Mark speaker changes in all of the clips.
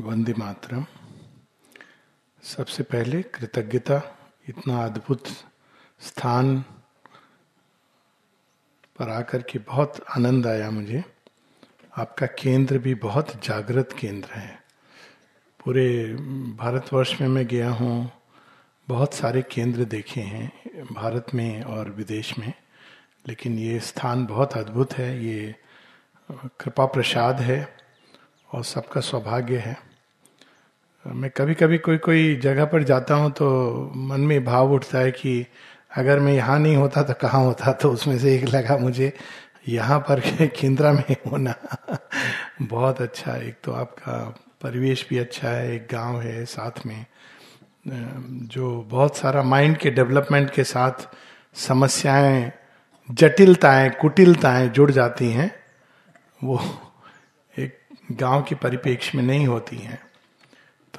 Speaker 1: वंदे मातरम। सबसे पहले कृतज्ञता, इतना अद्भुत स्थान पर आकर के बहुत आनंद आया मुझे। आपका केंद्र भी बहुत जागृत केंद्र है। पूरे भारतवर्ष में मैं गया हूँ, बहुत सारे केंद्र देखे हैं भारत में और विदेश में, लेकिन ये स्थान बहुत अद्भुत है, ये कृपा प्रसाद है और सबका सौभाग्य है। मैं कभी कभी कोई कोई जगह पर जाता हूँ तो मन में भाव उठता है कि अगर मैं यहाँ नहीं होता तो कहाँ होता? तो उसमें से एक लगा मुझे, यहाँ पर खिंद्रा में होना। बहुत अच्छा एक तो आपका परिवेश भी अच्छा है, एक गाँव है साथ में। जो बहुत सारा माइंड के डेवलपमेंट के साथ समस्याएँ, जटिलताएँ, कुटिलताएँ जुड़ जाती हैं, वो एक गाँव के परिपेक्ष में नहीं होती हैं।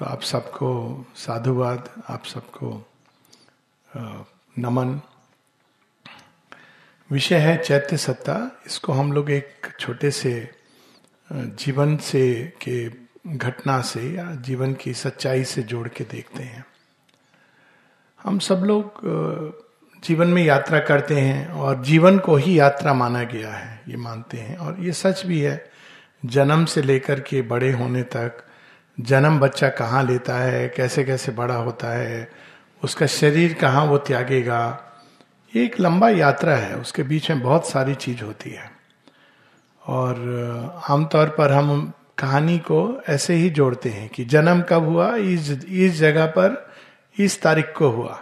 Speaker 1: तो आप सबको साधुवाद, आप सबको नमन। विषय है चैत्य सत्ता। इसको हम लोग एक छोटे से जीवन से के घटना से या जीवन की सच्चाई से जोड़ के देखते हैं। हम सब लोग जीवन में यात्रा करते हैं और जीवन को ही यात्रा माना गया है, ये मानते हैं। और ये सच भी है, जन्म से लेकर के बड़े होने तक जन्म बच्चा कहाँ लेता है, कैसे कैसे बड़ा होता है, उसका शरीर कहाँ वो त्यागेगा, ये एक लंबा यात्रा है, उसके बीच में बहुत सारी चीज़ होती है। और आमतौर पर हम कहानी को ऐसे ही जोड़ते हैं कि जन्म कब हुआ, इस इस जगह पर इस तारीख को हुआ,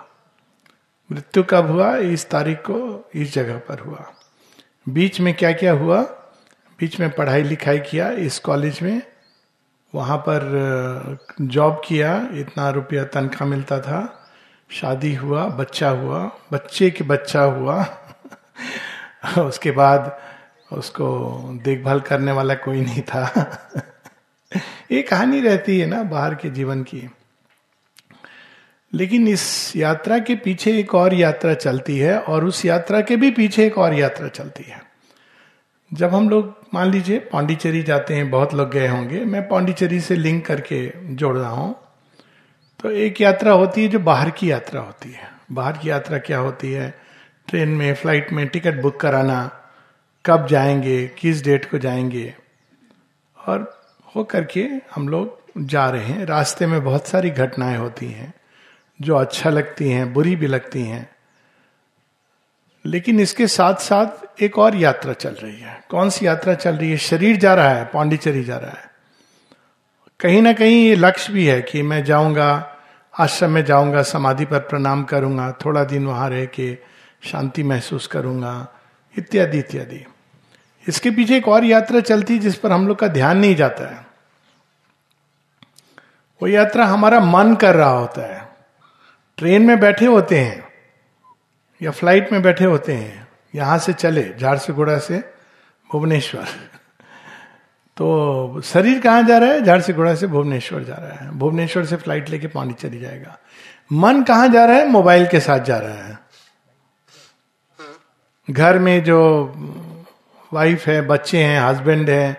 Speaker 1: मृत्यु कब हुआ, इस तारीख को इस जगह पर हुआ। बीच में क्या क्या हुआ? बीच में पढ़ाई लिखाई किया, इस कॉलेज में वहाँ पर जॉब किया, इतना रुपया तनख्वाह मिलता था। शादी हुआ, बच्चा हुआ, बच्चे के बच्चा हुआ। उसके बाद उसको देखभाल करने वाला कोई नहीं था। ये कहानी रहती है ना, बाहर के जीवन की। लेकिन इस यात्रा के पीछे एक और यात्रा चलती है और उस यात्रा के भी पीछे एक और यात्रा चलती है। जब हम लोग, मान लीजिए, पांडिचेरी जाते हैं, बहुत लोग गए होंगे, मैं पांडिचेरी से लिंक करके जोड़ रहा हूँ तो एक यात्रा होती है जो बाहर की यात्रा होती है। बाहर की यात्रा क्या होती है? ट्रेन में, फ़्लाइट में टिकट बुक कराना, कब जाएँगे, किस डेट को जाएँगे, और हो करके हम लोग जा रहे हैं। रास्ते में बहुत सारी घटनाएँ होती हैं, जो अच्छा लगती हैं, बुरी भी लगती हैं। लेकिन इसके साथ साथ एक और यात्रा चल रही है। कौन सी यात्रा चल रही है? शरीर जा रहा है, पांडिचेरी जा रहा है। कहीं ना कहीं ये लक्ष्य भी है कि मैं जाऊँगा, आश्रम में जाऊँगा, समाधि पर प्रणाम करूँगा, थोड़ा दिन वहाँ रह के शांति महसूस करूँगा, इत्यादि इत्यादि। इसके पीछे एक और यात्रा चलती जिस पर हम लोग का ध्यान नहीं जाता है। वो यात्रा हमारा मन कर रहा होता है। ट्रेन में बैठे होते हैं या फ़्लाइट में बैठे होते हैं। यहाँ से चले, झारसुगुड़ा से भुवनेश्वर। तो शरीर कहाँ जा रहा है? झारसुगुड़ा से भुवनेश्वर जा रहा है। भुवनेश्वर से फ़्लाइट लेके पानी चली जाएगा। मन कहाँ जा रहा है? मोबाइल के साथ जा रहा है। घर में जो वाइफ है, बच्चे हैं, हस्बैंड है,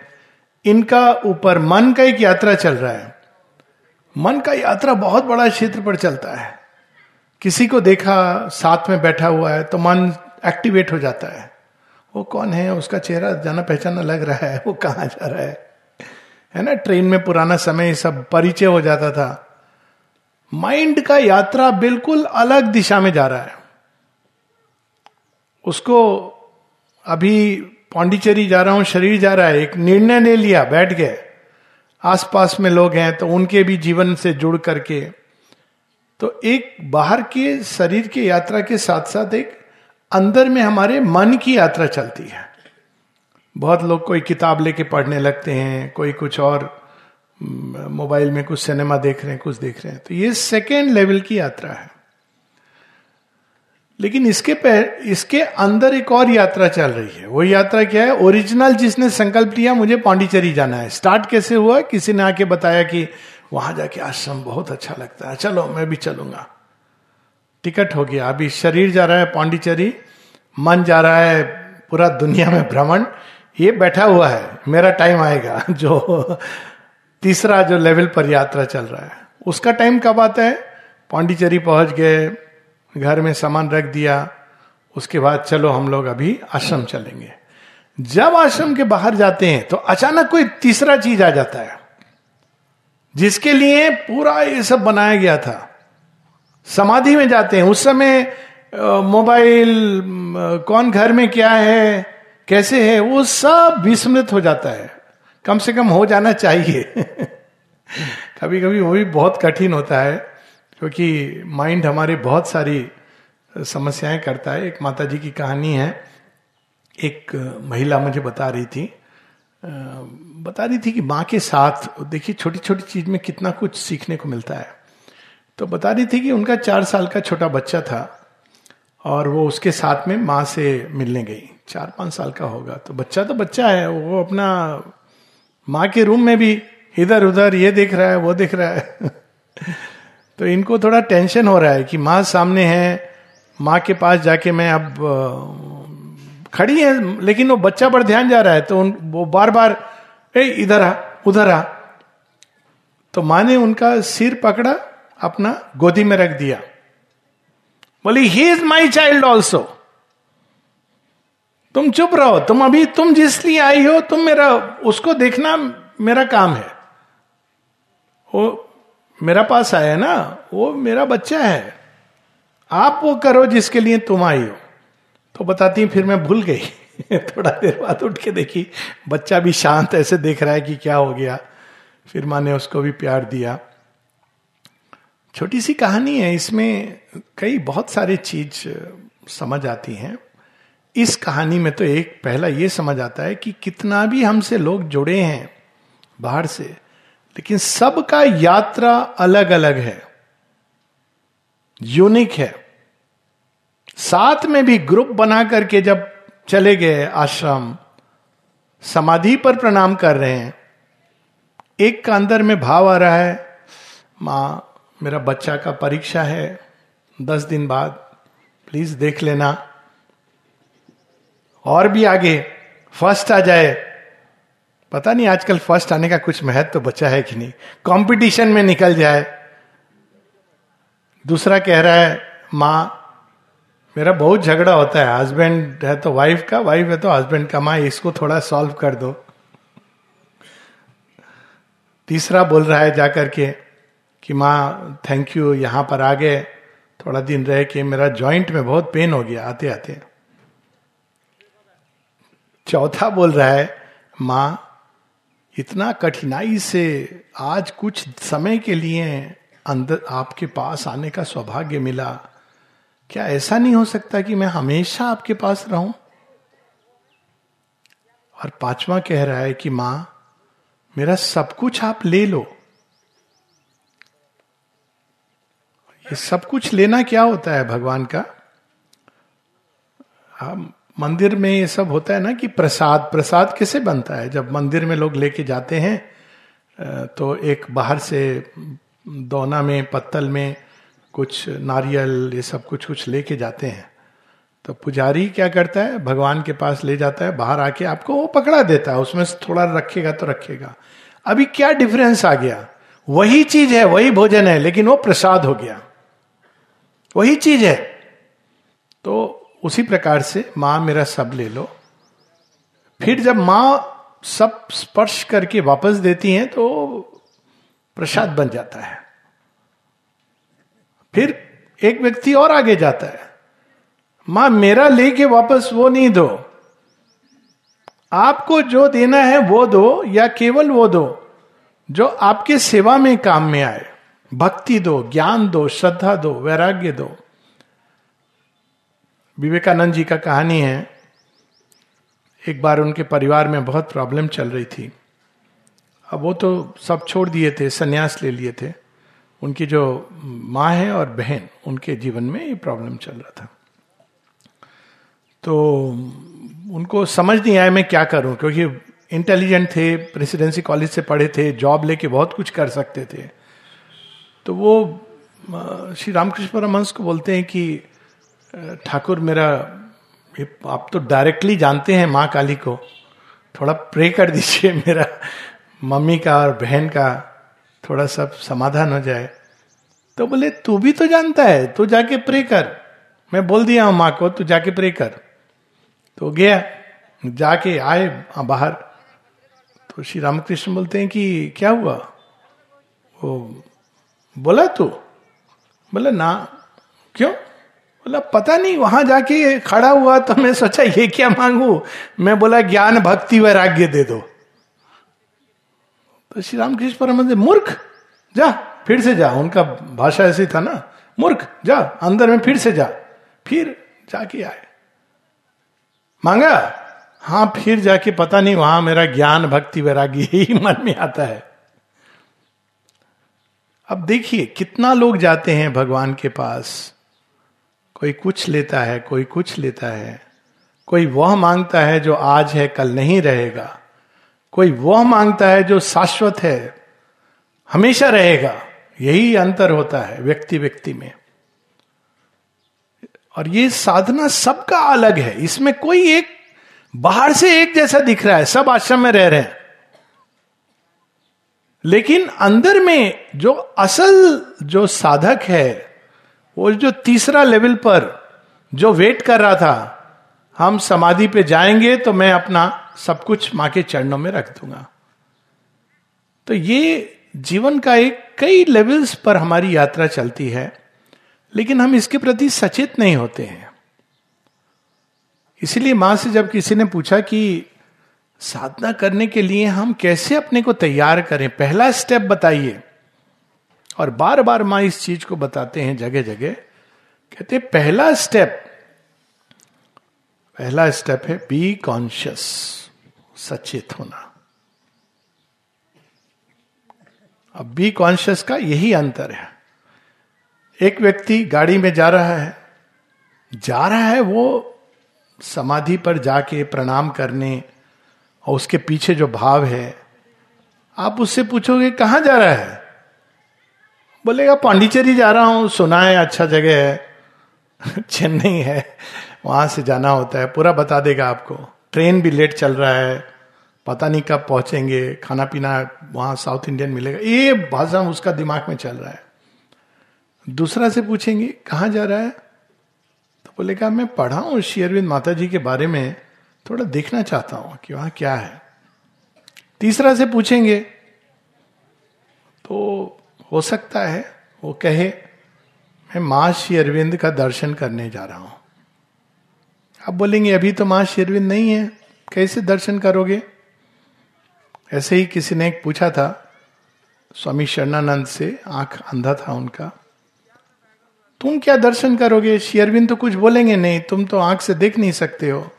Speaker 1: इनका ऊपर मन का एक यात्रा चल रहा है। मन का यात्रा बहुत बड़ा क्षेत्र पर चलता है। किसी को देखा, साथ में बैठा हुआ है तो मन एक्टिवेट हो जाता है। वो कौन है? उसका चेहरा जाना पहचाना लग रहा है। वो कहाँ जा रहा है? है ना? ट्रेन में पुराना समय सब परिचय हो जाता था। माइंड का यात्रा बिल्कुल अलग दिशा में जा रहा है। उसको अभी पांडिचेरी जा रहा हूँ, शरीर जा रहा है। एक निर्णय ले लिया, बैठ गए। आसपास में लोग हैं तो उनके भी जीवन से जुड़ करके। तो एक बाहर के शरीर की यात्रा के साथ साथ एक अंदर में हमारे मन की यात्रा चलती है। बहुत लोग कोई किताब लेके पढ़ने लगते हैं कोई कुछ और मोबाइल में कुछ सिनेमा देख रहे हैं कुछ देख रहे हैं। तो ये सेकेंड लेवल की यात्रा है। लेकिन इसके पह, इसके अंदर एक और यात्रा चल रही है। वो यात्रा क्या है? ओरिजिनल जिसने संकल्प लिया मुझे पांडिचेरी जाना है। स्टार्ट कैसे हुआ? किसी ने आके बताया कि वहाँ जाके आश्रम बहुत अच्छा लगता है। चलो मैं भी चलूँगा। टिकट हो गया। अभी शरीर जा रहा है पांडिचेरी, मन जा रहा है पूरा दुनिया में भ्रमण। ये बैठा हुआ है। मेरा टाइम आएगा जो तीसरा जो लेवल पर यात्रा चल रहा है। उसका टाइम कब आता है? पांडिचेरी पहुँच गए, घर में सामान रख दिया। उसके बाद चलो हम लोग अभी आश्रम चलेंगे। जब आश्रम के बाहर जाते हैं तो अचानक कोई तीसरा चीज़ आ जाता है, जिसके लिए पूरा ये सब बनाया गया था। समाधि में जाते हैं। उस समय मोबाइल कौन घर में क्या है, कैसे है, वो सब विस्मृत हो जाता है। कम से कम हो जाना चाहिए। कभी कभी वो भी बहुत कठिन होता है, क्योंकि माइंड हमारे बहुत सारी समस्याएँ करता है। एक माता जी की कहानी है। एक महिला मुझे बता रही थी। बता रही थी कि माँ के साथ, देखिए छोटी छोटी चीज़ में कितना कुछ सीखने को मिलता है। तो बता रही थी कि उनका चार साल का छोटा बच्चा था और वो उसके साथ में माँ से मिलने गई। चार पाँच साल का होगा। तो बच्चा तो बच्चा है, वो अपना माँ के रूम में भी इधर उधर ये देख रहा है, वो देख रहा है। तो इनको थोड़ा टेंशन हो रहा है कि माँ सामने है, माँ के पास जाके मैं अब खड़ी है, लेकिन वो बच्चा पर ध्यान जा रहा है तो उन, वो बार बार ए, इधर आ, उधर आ। तो माँ ने उनका सिर पकड़ा अपना गोदी में रख दिया। बोली he is my child also तुम चुप रहो, तुम अभी, तुम जिस लिए आई हो, तुम मेरा, उसको देखना मेरा काम है। वो मेरा पास आया ना, वो मेरा बच्चा है। आप वो करो जिसके लिए तुम आई हो। तो बताती फिर मैं भूल गई। थोड़ा देर बाद उठ के देखी, बच्चा भी शांत ऐसे देख रहा है कि क्या हो गया। फिर माँ ने उसको भी प्यार दिया। छोटी सी कहानी है, इसमें कई बहुत सारे चीज़ समझ आती हैं। इस कहानी में तो एक पहला ये समझ आता है कि कितना भी हमसे लोग जुड़े हैं बाहर से, लेकिन सबका यात्रा अलग अलग है, यूनिक है। साथ में भी ग्रुप बना करके जब चले गए आश्रम, समाधि पर प्रणाम कर रहे हैं, एक का अंदर में भाव आ रहा है, माँ मेरा बच्चा का परीक्षा है, दस दिन बाद। प्लीज़ देख लेना। और भी आगे फ़र्स्ट आ जाए। पता नहीं आजकल फ़र्स्ट आने का कुछ महत्व तो बचा है कि नहीं। कंपटीशन में निकल जाए। दूसरा कह रहा है, माँ, मेरा बहुत झगड़ा होता है। हस्बैंड है तो वाइफ का वाइफ है तो हस्बैंड का। माँ, इसको थोड़ा सॉल्व कर दो। तीसरा बोल रहा है जाकर के कि माँ थैंक यू यहाँ पर आ गए थोड़ा दिन रह के मेरा जॉइंट में बहुत पेन हो गया, आते आते। चौथा बोल रहा है, माँ, इतना कठिनाई से आज कुछ समय के लिए अंदर आपके पास आने का सौभाग्य मिला। क्या ऐसा नहीं हो सकता कि मैं हमेशा आपके पास रहूँ? और पांचवा कह रहा है कि माँ, मेरा सब कुछ आप ले लो। सब कुछ लेना क्या होता है भगवान का? हम मंदिर में ये सब होता है ना कि प्रसाद प्रसाद कैसे बनता है? जब मंदिर में लोग लेके जाते हैं तो एक बाहर से दोना में, पत्तल में कुछ नारियल, ये सब कुछ कुछ लेके जाते हैं। तो पुजारी क्या करता है? भगवान के पास ले जाता है, बाहर आके आपको वो पकड़ा देता है, उसमें थोड़ा रखेगा तो रखेगा। अभी क्या डिफरेंस आ गया? वही चीज़ है, वही भोजन है, लेकिन वो प्रसाद हो गया। वही चीज़ है। तो उसी प्रकार से माँ मेरा सब ले लो। फिर जब माँ सब स्पर्श करके वापस देती हैं तो प्रसाद बन जाता है। फिर एक व्यक्ति और आगे जाता है। माँ, मेरा लेके वापस वो नहीं दो। आपको जो देना है वो दो, या केवल वो दो, जो आपके सेवा में काम में आए। भक्ति दो, ज्ञान दो, श्रद्धा दो, वैराग्य दो। विवेकानंद जी का कहानी है, एक बार उनके परिवार में बहुत प्रॉब्लम चल रही थी। अब वो तो सब छोड़ दिए थे, सन्यास ले लिए थे। उनकी जो माँ है और बहन, उनके जीवन में ये प्रॉब्लम चल रहा था। तो उनको समझ नहीं आया मैं क्या करूँ, क्योंकि इंटेलिजेंट थे प्रेसिडेंसी कॉलेज से पढ़े थे जॉब लेके बहुत कुछ कर सकते थे। तो वो श्री रामकृष्ण परमहंस को बोलते हैं कि ठाकुर मेरा आप तो डायरेक्टली जानते हैं माँ काली को। थोड़ा प्रे कर दीजिए मेरा मम्मी का और बहन का, थोड़ा सा समाधान हो जाए। तो बोले, तू भी तो जानता है, तू जाके प्रे कर। मैं बोल दिया हूँ माँ को, तू जाके प्रे कर। तो गया, जाके आए बाहर। तो श्री रामकृष्ण बोलते हैं कि, क्या हुआ? वो बोला तू? बोला, ना। क्यों? बोला, पता नहीं, वहाँ जाके खड़ा हुआ तो मैं सोचा, ये क्या मांगू? मैं बोला, ज्ञान, भक्ति, वैराग्य दे दो। तो श्री रामकृष्ण परम मूर्ख, जा, फिर से जा। उनका भाषा ऐसी था ना। मूर्ख, जा, अंदर में फिर से जा। फिर जाके आए। मांगा? हाँ फिर जाके पता नहीं, वहाँ मेरा ज्ञान, भक्ति, वैराग्य ही मन में आता है। अब देखिए, कितना लोग जाते हैं भगवान के पास। कोई कुछ लेता है, कोई कुछ लेता है। कोई वह माँगता है जो आज है, कल नहीं रहेगा। कोई वह माँगता है जो शाश्वत है, हमेशा रहेगा। यही अंतर होता है व्यक्ति व्यक्ति में। और ये साधना सबका अलग है। इसमें कोई एक बाहर से एक जैसा दिख रहा है। सब आश्रम में रह रहे हैं। लेकिन अंदर में जो असल जो साधक है, वो जो तीसरा लेवल पर जो वेट कर रहा था, हम समाधि पे जाएँगे तो मैं अपना सब कुछ माँ के चरणों में रख दूँगा। तो ये जीवन का एक कई लेवल्स पर हमारी यात्रा चलती है, लेकिन हम इसके प्रति सचेत नहीं होते हैं। इसीलिए माँ से जब किसी ने पूछा कि साधना करने के लिए हम कैसे अपने को तैयार करें? पहला स्टेप बताइए। और बार बार माँ इस चीज़ को बताते हैं जगह जगह कहते पहला स्टेप पहला स्टेप है बी कॉन्शियस सचेत होना। अब बी कॉन्शियस का यही अंतर है। एक व्यक्ति गाड़ी में जा रहा है, जा रहा है वो समाधि पर जाके प्रणाम करने और उसके पीछे जो भाव है, आप उससे पूछोगे, कहाँ जा रहा है? बोलेगा, पांडिचेरी जा रहा हूँ, सुना है अच्छा जगह है। चेन्नई है, वहाँ से जाना होता है, पूरा बता देगा आपको। ट्रेन भी लेट चल रहा है, पता नहीं कब पहुँचेंगे खाना पीना वहाँ साउथ इंडियन मिलेगा। ये भाषा उसका दिमाग में चल रहा है। दूसरा से पूछेंगे, कहाँ जा रहा है? तो बोलेगा, मैं पढ़ा हूँ शेयरविंद माता जी के बारे में। थोड़ा देखना चाहता हूँ कि वहाँ क्या है। तीसरा से पूछेंगे तो हो सकता है वो कहे, मैं माँ श्री अरविंद का दर्शन करने जा रहा हूँ। आप बोलेंगे, अभी तो माँ श्री अरविंद नहीं है, कैसे दर्शन करोगे? ऐसे ही किसी ने एक पूछा था, स्वामी शरणानंद से आँख अंधा था उनका, तुम क्या दर्शन करोगे? शेयरविंद तो कुछ बोलेंगे नहीं, तुम तो आँख से देख नहीं सकते हो।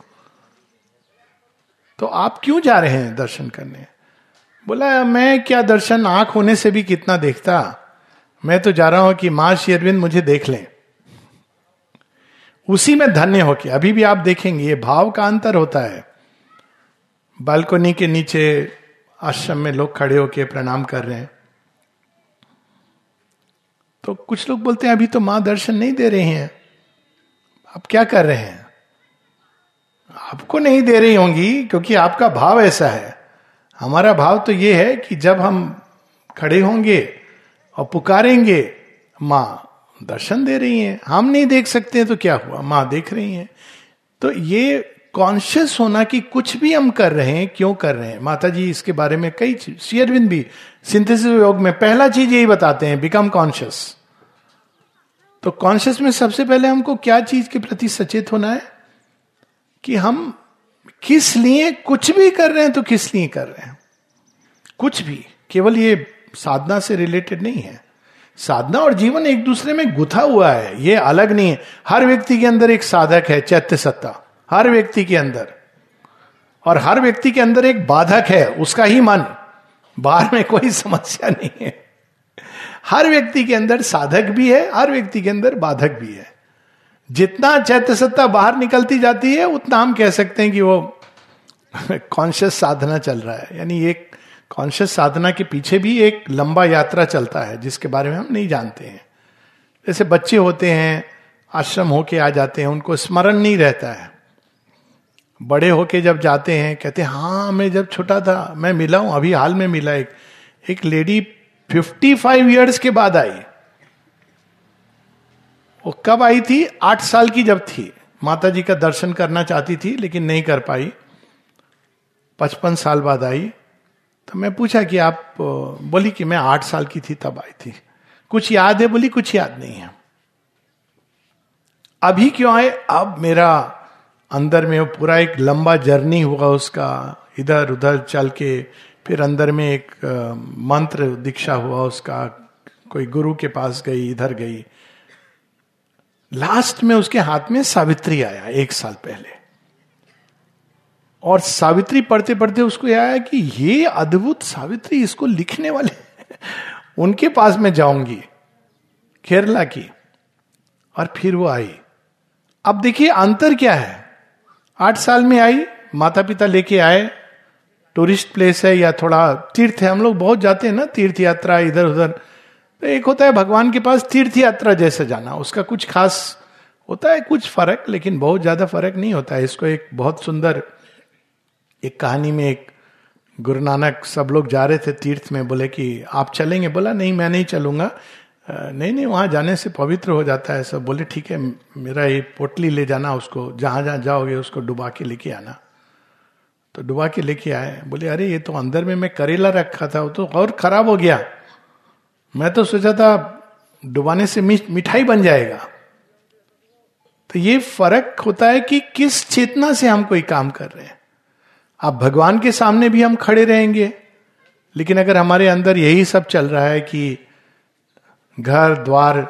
Speaker 1: तो आप क्यों जा रहे हैं दर्शन करने? बोला, मैं क्या दर्शन आँख होने से भी कितना देखता? मैं तो जा रहा हूँ कि माँ श्री अरविंद मुझे देख लें। उसी में धन्य होके, अभी भी आप देखेंगे, ये भाव का अंतर होता है। बालकोनी के नीचे आश्रम में लोग खड़े होके प्रणाम कर रहे हैं। तो कुछ लोग बोलते हैं, अभी तो माँ दर्शन नहीं दे रही हैं। आप क्या कर रहे हैं? आपको नहीं दे रही होंगी, क्योंकि आपका भाव ऐसा है। हमारा भाव तो ये है कि जब हम खड़े होंगे और पुकारेंगे, माँ दर्शन दे रही हैं, हम नहीं देख सकते हैं तो क्या हुआ? माँ देख रही हैं। तो ये कॉन्शियस होना कि कुछ भी हम कर रहे हैं, क्यों कर रहे हैं? माता जी इसके बारे में कई शेयरविंद भी सिंथेसिस योग में पहला चीज़ यही बताते हैं बिकम कॉन्शियस तो कॉन्शियस में सबसे पहले हमको क्या चीज़ के प्रति सचेत होना है? कि हम किस लिए कुछ भी कर रहे हैं तो किस लिए कर रहे हैं? कुछ भी। केवल ये साधना से रिलेटेड नहीं है। साधना और जीवन एक दूसरे में गुथा हुआ है। ये अलग नहीं है। हर व्यक्ति के अंदर एक साधक है, चैत्य सत्ता। हर व्यक्ति के अंदर। और हर व्यक्ति के अंदर एक बाधक है, उसका ही मन। बाहर में कोई समस्या नहीं है। हर व्यक्ति के अंदर साधक भी है, हर व्यक्ति के अंदर बाधक भी है। जितना चैत्य सत्ता बाहर निकलती जाती है, उतना हम कह सकते हैं कि वो कॉन्शियस साधना चल रहा है। यानी एक कॉन्शियस साधना के पीछे भी एक लंबा यात्रा चलता है, जिसके बारे में हम नहीं जानते हैं। जैसे बच्चे होते हैं, आश्रम होके आ जाते हैं, उनको स्मरण नहीं रहता है। बड़े होके जब जाते हैं, कहते हैं हाँ मैं जब छोटा था, मैं मिला हूँ, अभी हाल में मिला एक एक लेडी फिफ्टी फाइव ईयर्स के बाद आई। वो कब आई थी? आठ साल की जब थी। माता जी का दर्शन करना चाहती थी, लेकिन नहीं कर पाई। पचपन साल बाद आई। तो मैं पूछा कि आप बोली कि मैं आठ साल की थी, तब आई थी। कुछ याद है बोली? कुछ याद नहीं है। अभी क्यों आए? अब मेरा अंदर में पूरा एक लंबा जर्नी हुआ उसका। इधर उधर चल के फिर अंदर में एक मंत्र दीक्षा हुआ उसका। कोई गुरु के पास गई, इधर गई। लास्ट में उसके हाथ में सावित्री आया एक साल पहले। और सावित्री पढ़ते पढ़ते उसको यह आया कि ये अद्भुत सावित्री इसको लिखने वाले उनके पास में जाऊँगी, केरला की। और फिर वो आई। अब देखिए अंतर क्या है? आठ साल में आई माता पिता लेके आए, टूरिस्ट प्लेस है या थोड़ा तीर्थ है। हम लोग बहुत जाते हैं ना तीर्थ यात्रा इधर उधर तो एक होता है भगवान के पास तीर्थ यात्रा जैसे जाना, उसका कुछ खास होता है, कुछ फ़र्क, लेकिन बहुत ज़्यादा फ़र्क नहीं होता है। इसको एक बहुत सुंदर, एक कहानी में एक गुरु नानक सब लोग जा रहे थे तीर्थ में, बोले कि आप चलेंगे? बोला, नहीं, मैं नहीं चलूँगा। नहीं नहीं, वहाँ जाने से पवित्र हो जाता है। सब बोले, ठीक है, मेरा ये पोटली ले जाना उसको, जहाँ जहाँ जाओगे उसको डुबा के लेके आना। तो डुबा के लेके आए, बोले, अरे, ये तो अंदर में मैं करेला रखा था, वो तो और खराब हो गया। मैं तो सोचा था डुबाने से मिठाई बन जाएगा। तो ये फ़र्क होता है कि किस चेतना से हम कोई काम कर रहे हैं। आप भगवान के सामने भी हम खड़े रहेंगे, लेकिन अगर हमारे अंदर यही सब चल रहा है कि घर, द्वार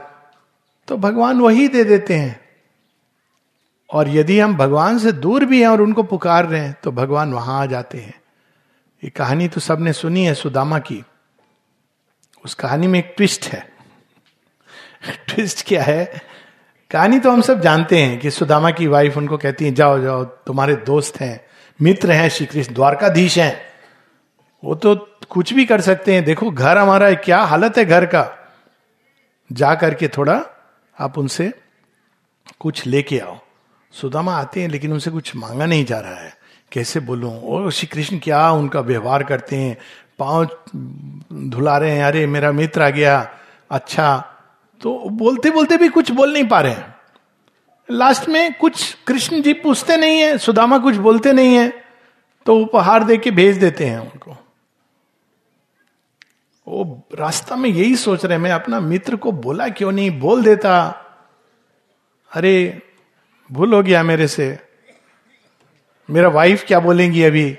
Speaker 1: तो भगवान वही दे देते हैं। और यदि हम भगवान से दूर भी हैं और उनको पुकार रहे हैं तो भगवान वहाँ आ जाते हैं। ये कहानी तो सबने सुनी है सुदामा की। उस कहानी में एक ट्विस्ट है। ट्विस्ट क्या है? कहानी तो हम सब जानते हैं कि सुदामा की वाइफ उनको कहती है, जाओ जाओ, तुम्हारे दोस्त हैं, मित्र हैं श्री कृष्ण द्वारकाधीश हैं। वो तो कुछ भी कर सकते हैं। देखो, घर हमारा है, क्या हालत है घर का? जा करके थोड़ा आप उनसे कुछ लेके आओ। सुदामा आते हैं, लेकिन उनसे कुछ मांगा नहीं जा रहा है। कैसे बोलूँ? और श्री कृष्ण क्या उनका व्यवहार करते हैं? पाँव धुला रहे हैं, अरे मेरा मित्र आ गया अच्छा। तो बोलते बोलते भी कुछ बोल नहीं पा रहे हैं। लास्ट में कुछ कृष्ण जी पूछते नहीं है, सुदामा कुछ बोलते नहीं है तो उपहार दे के भेज देते हैं उनको। वो रास्ता में यही सोच रहे मैं अपना मित्र को बोला क्यों नहीं, बोल देता। अरे, भूल हो गया मेरे से। मेरा वाइफ क्या बोलेंगी अभी?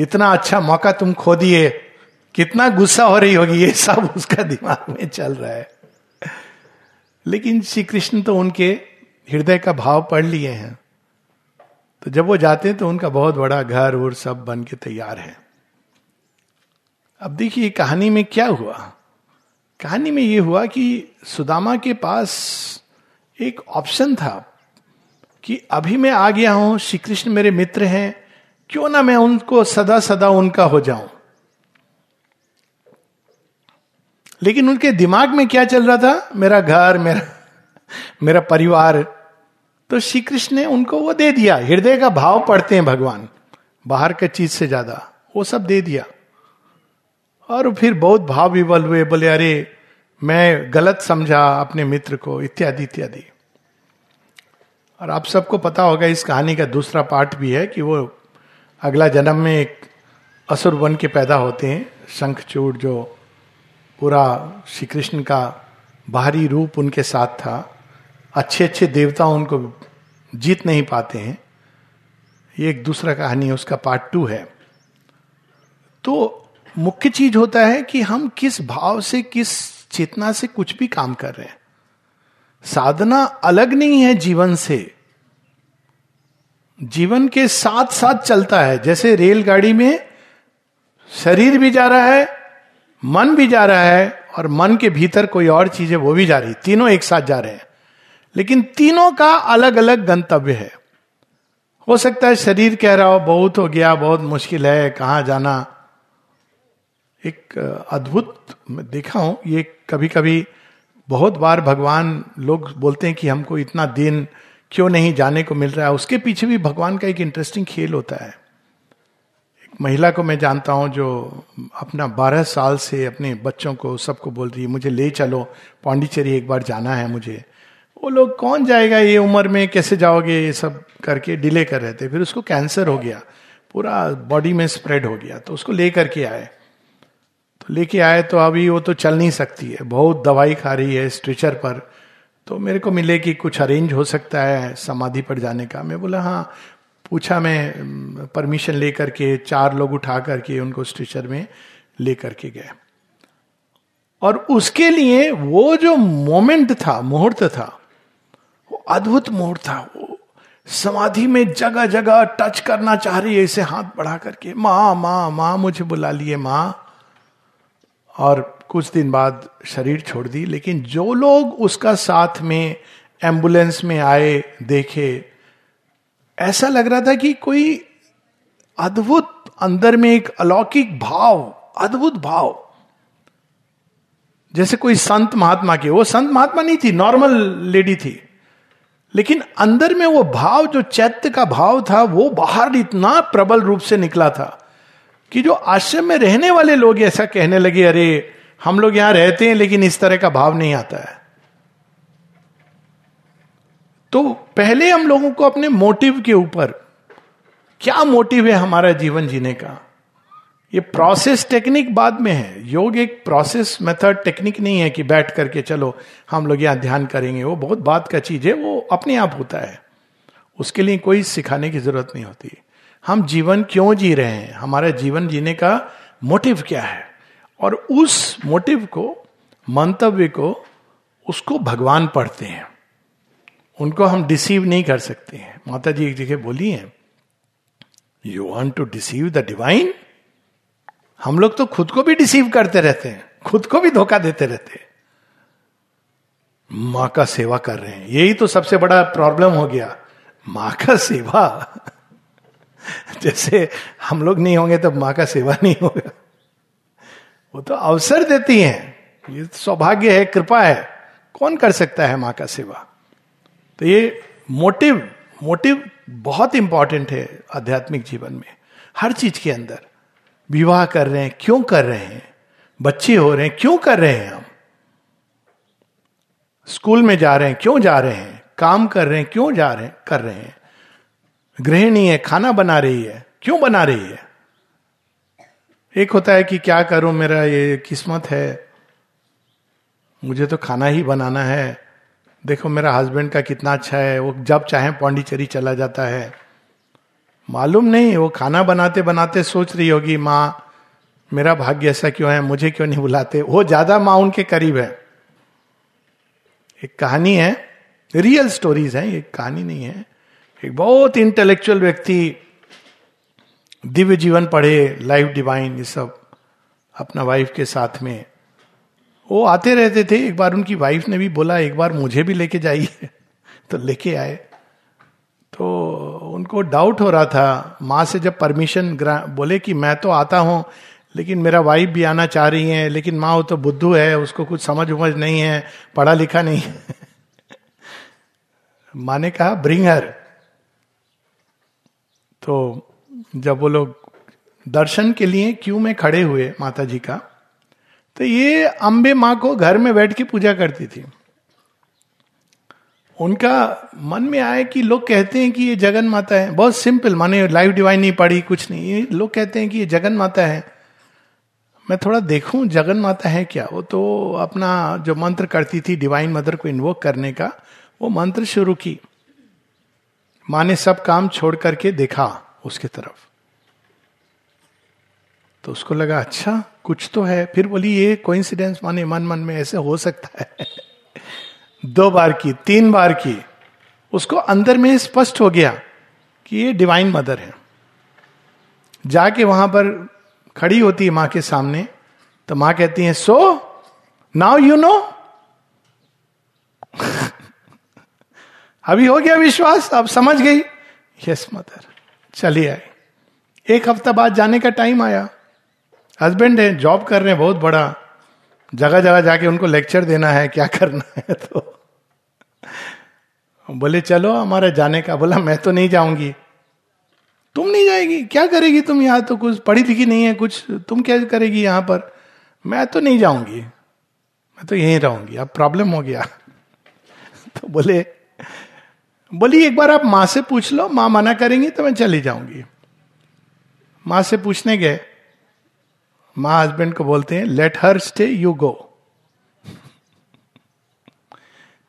Speaker 1: इतना अच्छा मौका तुम खो दिए। कितना गुस्सा हो रही होगी, ये सब उसका दिमाग में चल रहा है। लेकिन श्री कृष्ण तो उनके हृदय का भाव पढ़ लिए हैं। तो जब वो जाते हैं तो उनका बहुत बड़ा घर और सब बन के तैयार है। अब देखिए, कहानी में क्या हुआ? कहानी में ये हुआ कि सुदामा के पास एक ऑप्शन था कि अभी मैं आ गया हूँ श्री कृष्ण मेरे मित्र हैं, क्यों ना मैं उनको सदा सदा उनका हो जाऊँ? लेकिन उनके दिमाग में क्या चल रहा था? मेरा घर, मेरा मेरा परिवार। तो श्री कृष्ण ने उनको वो दे दिया। हृदय का भाव पढ़ते हैं भगवान। बाहर का चीज़ से ज़्यादा। वो सब दे दिया। और फिर बहुत भाव विवल हुए। बोले, अरे, मैं गलत समझा अपने मित्र को, इत्यादि इत्यादि। और आप सबको पता होगा, इस कहानी का दूसरा पार्ट भी है कि वो अगला जन्म में एक असुर बन के पैदा होते हैं। शंखचूड़ जो पूरा श्री कृष्ण का बाहरी रूप उनके साथ था। अच्छे अच्छे देवता उनको जीत नहीं पाते हैं। ये एक दूसरा कहानी है, उसका पार्ट टू है। तो मुख्य चीज़ होता है कि हम किस भाव से, किस चेतना से कुछ भी काम कर रहे हैं। साधना अलग नहीं है जीवन से। जीवन के साथ साथ चलता है। जैसे रेलगाड़ी में शरीर भी जा रहा है मन भी जा रहा है और मन के भीतर कोई और चीज़ है, वो भी जा रही तीनों एक साथ जा रहे हैं। लेकिन तीनों का अलग अलग गंतव्य है। हो सकता है शरीर कह रहा हो, बहुत हो गया, बहुत मुश्किल है, कहाँ जाना? एक अद्भुत देखा हूँ, ये कभी कभी बहुत बार भगवान लोग बोलते हैं कि हमको इतना दिन क्यों नहीं जाने को मिल रहा है। उसके पीछे भी भगवान का एक इंटरेस्टिंग खेल होता है। महिला को मैं जानता हूँ जो अपना बारह साल से अपने बच्चों को सबको बोल रही है, मुझे ले चलो, पांडिचेरी एक बार जाना है मुझे। वो लोग, कौन जाएगा ये उम्र में? कैसे जाओगे? ये सब करके डिले कर रहे थे। फिर उसको कैंसर हो गया, पूरा बॉडी में स्प्रेड हो गया तो उसको ले करके आए। तो लेके आए तो अभी वो तो चल नहीं सकती है, बहुत दवाई खा रही है स्ट्रेचर पर। तो मेरे को मिले कि कुछ अरेंज हो सकता है समाधि पर जाने का। मैं बोला हाँ पूछा मैं परमिशन लेकर के, चार लोग उठा करके उनको स्ट्रेचर में लेकर के गए। और उसके लिए वो जो मोमेंट था, मुहूर्त था, वो अद्भुत मुहूर्त था। वो समाधि में जगह जगह टच करना चाह रही है, इसे हाथ बढ़ा करके माँ माँ माँ, मुझे बुला लिए, माँ। और कुछ दिन बाद शरीर छोड़ दी। लेकिन जो लोग उसका साथ में एंबुलेंस में आए, देखे ऐसा लग रहा था कि कोई अद्भुत अंदर में एक अलौकिक भाव, अद्भुत भाव। जैसे कोई संत महात्मा के वो संत महात्मा नहीं थी, नॉर्मल लेडी थी। लेकिन अंदर में वो भाव, जो चैत्य का भाव था, वो बाहर इतना प्रबल रूप से निकला था कि जो आश्रम में रहने वाले लोग ऐसा कहने लगे, अरे, हम लोग यहाँ रहते हैं, लेकिन इस तरह का भाव नहीं आता है। तो पहले हम लोगों को अपने मोटिव के ऊपर, क्या मोटिव है हमारा जीवन जीने का? ये प्रोसेस टेक्निक बाद में है। योग एक प्रोसेस मेथड टेक्निक नहीं है कि बैठ करके चलो, हम लोग यहाँ ध्यान करेंगे। वो बहुत बात का चीज़ है, वो अपने आप होता है। उसके लिए कोई सिखाने की ज़रूरत नहीं होती। हम जीवन क्यों जी रहे हैं? हमारा जीवन जीने का मोटिव क्या है? और उस मोटिव को, मंतव्य को, उसको भगवान पढ़ते हैं। उनको हम डिसीव नहीं कर सकते हैं। माता जी एक जगह बोली है you want to deceive the divine हम लोग तो खुद को भी डिसीव करते रहते हैं, खुद को भी धोखा देते रहते हैं। माँ का सेवा कर रहे हैं। यही तो सबसे बड़ा प्रॉब्लम हो गया। माँ का सेवा। जैसे हम लोग नहीं होंगे तो माँ का सेवा नहीं होगा। वो तो अवसर देती हैं। ये सौभाग्य है, कृपा है। कौन कर सकता है माँ का सेवा? तो ये मोटिव मोटिव बहुत इंपॉर्टेंट है आध्यात्मिक जीवन में। हर चीज़ के अंदर। विवाह कर रहे हैं, क्यों कर रहे हैं? बच्चे हो रहे हैं, क्यों कर रहे हैं हम? स्कूल में जा रहे हैं, क्यों जा रहे हैं? काम कर रहे हैं, क्यों जा रहे हैं कर रहे हैं? गृहिणी है, खाना बना रही है, क्यों बना रही है? एक होता है कि क्या करूँ, मेरा ये किस्मत है। मुझे तो खाना ही बनाना है। देखो, मेरा हस्बैंड का कितना अच्छा है, वो जब चाहे पौंडीचेरी चला जाता है। मालूम नहीं, वो खाना बनाते बनाते सोच रही होगी, माँ, मेरा भाग्य ऐसा क्यों है? मुझे क्यों नहीं बुलाते? वो ज़्यादा माँ उनके करीब है। एक कहानी है रियल स्टोरीज है, ये कहानी नहीं है। एक बहुत इंटेलेक्चुअल व्यक्ति, दिव्य जीवन पढ़े लाइफ डिवाइन ये सब अपना वाइफ के साथ में। वो आते रहते थे। एक बार उनकी वाइफ ने भी बोला, एक बार मुझे भी लेके जाइए। तो लेके आए। तो उनको डाउट हो रहा था। माँ से जब परमिशन बोले कि मैं तो आता हूँ, लेकिन मेरा वाइफ भी आना चाह रही है, लेकिन माँ वो तो बुद्धू है, उसको कुछ समझ उमझ नहीं है, पढ़ा लिखा नहीं है। माँ ने कहा ब्रिंगर तो जब वो लोग दर्शन के लिए क्यों में खड़े हुए माता जी का तो ये अम्बे माँ को घर में बैठ के पूजा करती थी। उनका मन में आया कि लोग कहते हैं कि ये जगन माता है। बहुत सिंपल, माने लाइव डिवाइन नहीं पढ़ी कुछ नहीं। ये लोग कहते हैं कि ये जगन माता है। मैं थोड़ा देखूँ, जगन माता है क्या? वो तो अपना जो मंत्र करती थी, डिवाइन मदर को इन्वोक करने का, वो मंत्र शुरू की। माँ ने सब काम छोड़ करके देखा उसके तरफ़। तो उसको लगा अच्छा कुछ तो है। फिर बोली, ये कोइंसिडेंस माने मन मन में ऐसे हो सकता है। दो बार की, तीन बार की। उसको अंदर में स्पष्ट हो गया कि ये डिवाइन मदर है। जाके वहाँ पर खड़ी होती है माँ के सामने तो माँ कहती है सो नाउ यू नो अभी हो गया विश्वास, अब समझ गई। यस मदर चली आई। एक हफ़्ता बाद जाने का टाइम आया। हस्बैंड है जॉब कर रहे हैं, बहुत बड़ा। जगह जगह जाके उनको लेक्चर देना है, क्या करना है तो। बोले, चलो, हमारे जाने का। बोला, मैं तो नहीं जाऊँगी। तुम नहीं जाएगी? क्या करेगी तुम यहाँ? तो कुछ पढ़ी लिखी नहीं है, कुछ तुम क्या करेगी यहाँ पर? मैं तो नहीं जाऊँगी। मैं तो यहीं रहूँगी। अब प्रॉब्लम हो गया। तो बोले, बोली, एक बार आप माँ से पूछ लो। माँ मना करेंगी तो मैं चली जाऊँगी। माँ से पूछने गए। माँ हस्बैंड को बोलते हैं let her stay you go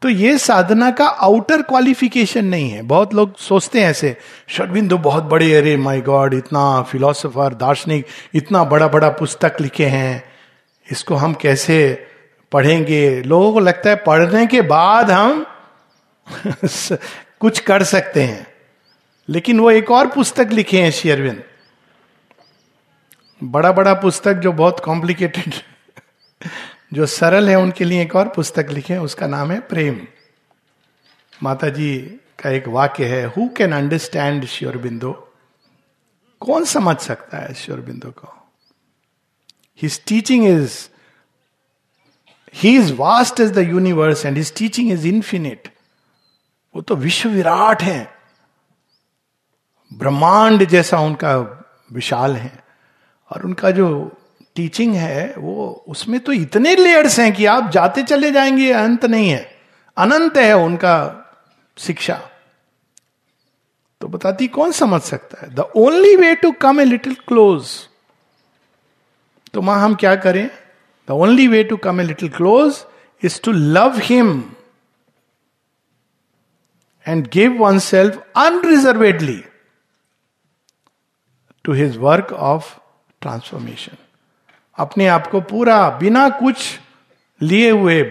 Speaker 1: तो ये साधना का आउटर क्वालिफिकेशन नहीं है। बहुत लोग सोचते हैं ऐसे शर्विंदो बहुत बड़े, अरे माय गॉड इतना फिलोसोफर दार्शनिक, इतना बड़ा बड़ा पुस्तक लिखे हैं। इसको हम कैसे पढ़ेंगे? लोगों को लगता है पढ़ने के बाद हम कुछ कर सकते हैं। लेकिन वो एक और पुस्तक लिखे हैं शेयरविंद बड़ा बड़ा पुस्तक जो बहुत कॉम्प्लिकेटेड जो सरल है, उनके लिए एक और पुस्तक लिखे, उसका नाम है प्रेम। माता जी का एक वाक्य है हु कैन अंडरस्टैंड श्योर बिंदु कौन समझ सकता है श्योर बिंदु को? His teaching is he is vast is the universe and his teaching is infinite वो तो विश्व विराट है। ब्रह्मांड जैसा उनका विशाल है। और उनका जो टीचिंग है, वो उसमें तो इतने लेयर्स हैं कि आप जाते चले जाएँगे, अंत नहीं है। अनंत है उनका शिक्षा। तो बताती कौन समझ सकता है? The only way to come a little close तो माँ हम क्या करें? The only way to come a little close is to love him and give oneself unreservedly to his work of transformation अपने आप को पूरा बिना कुछ लिए हुए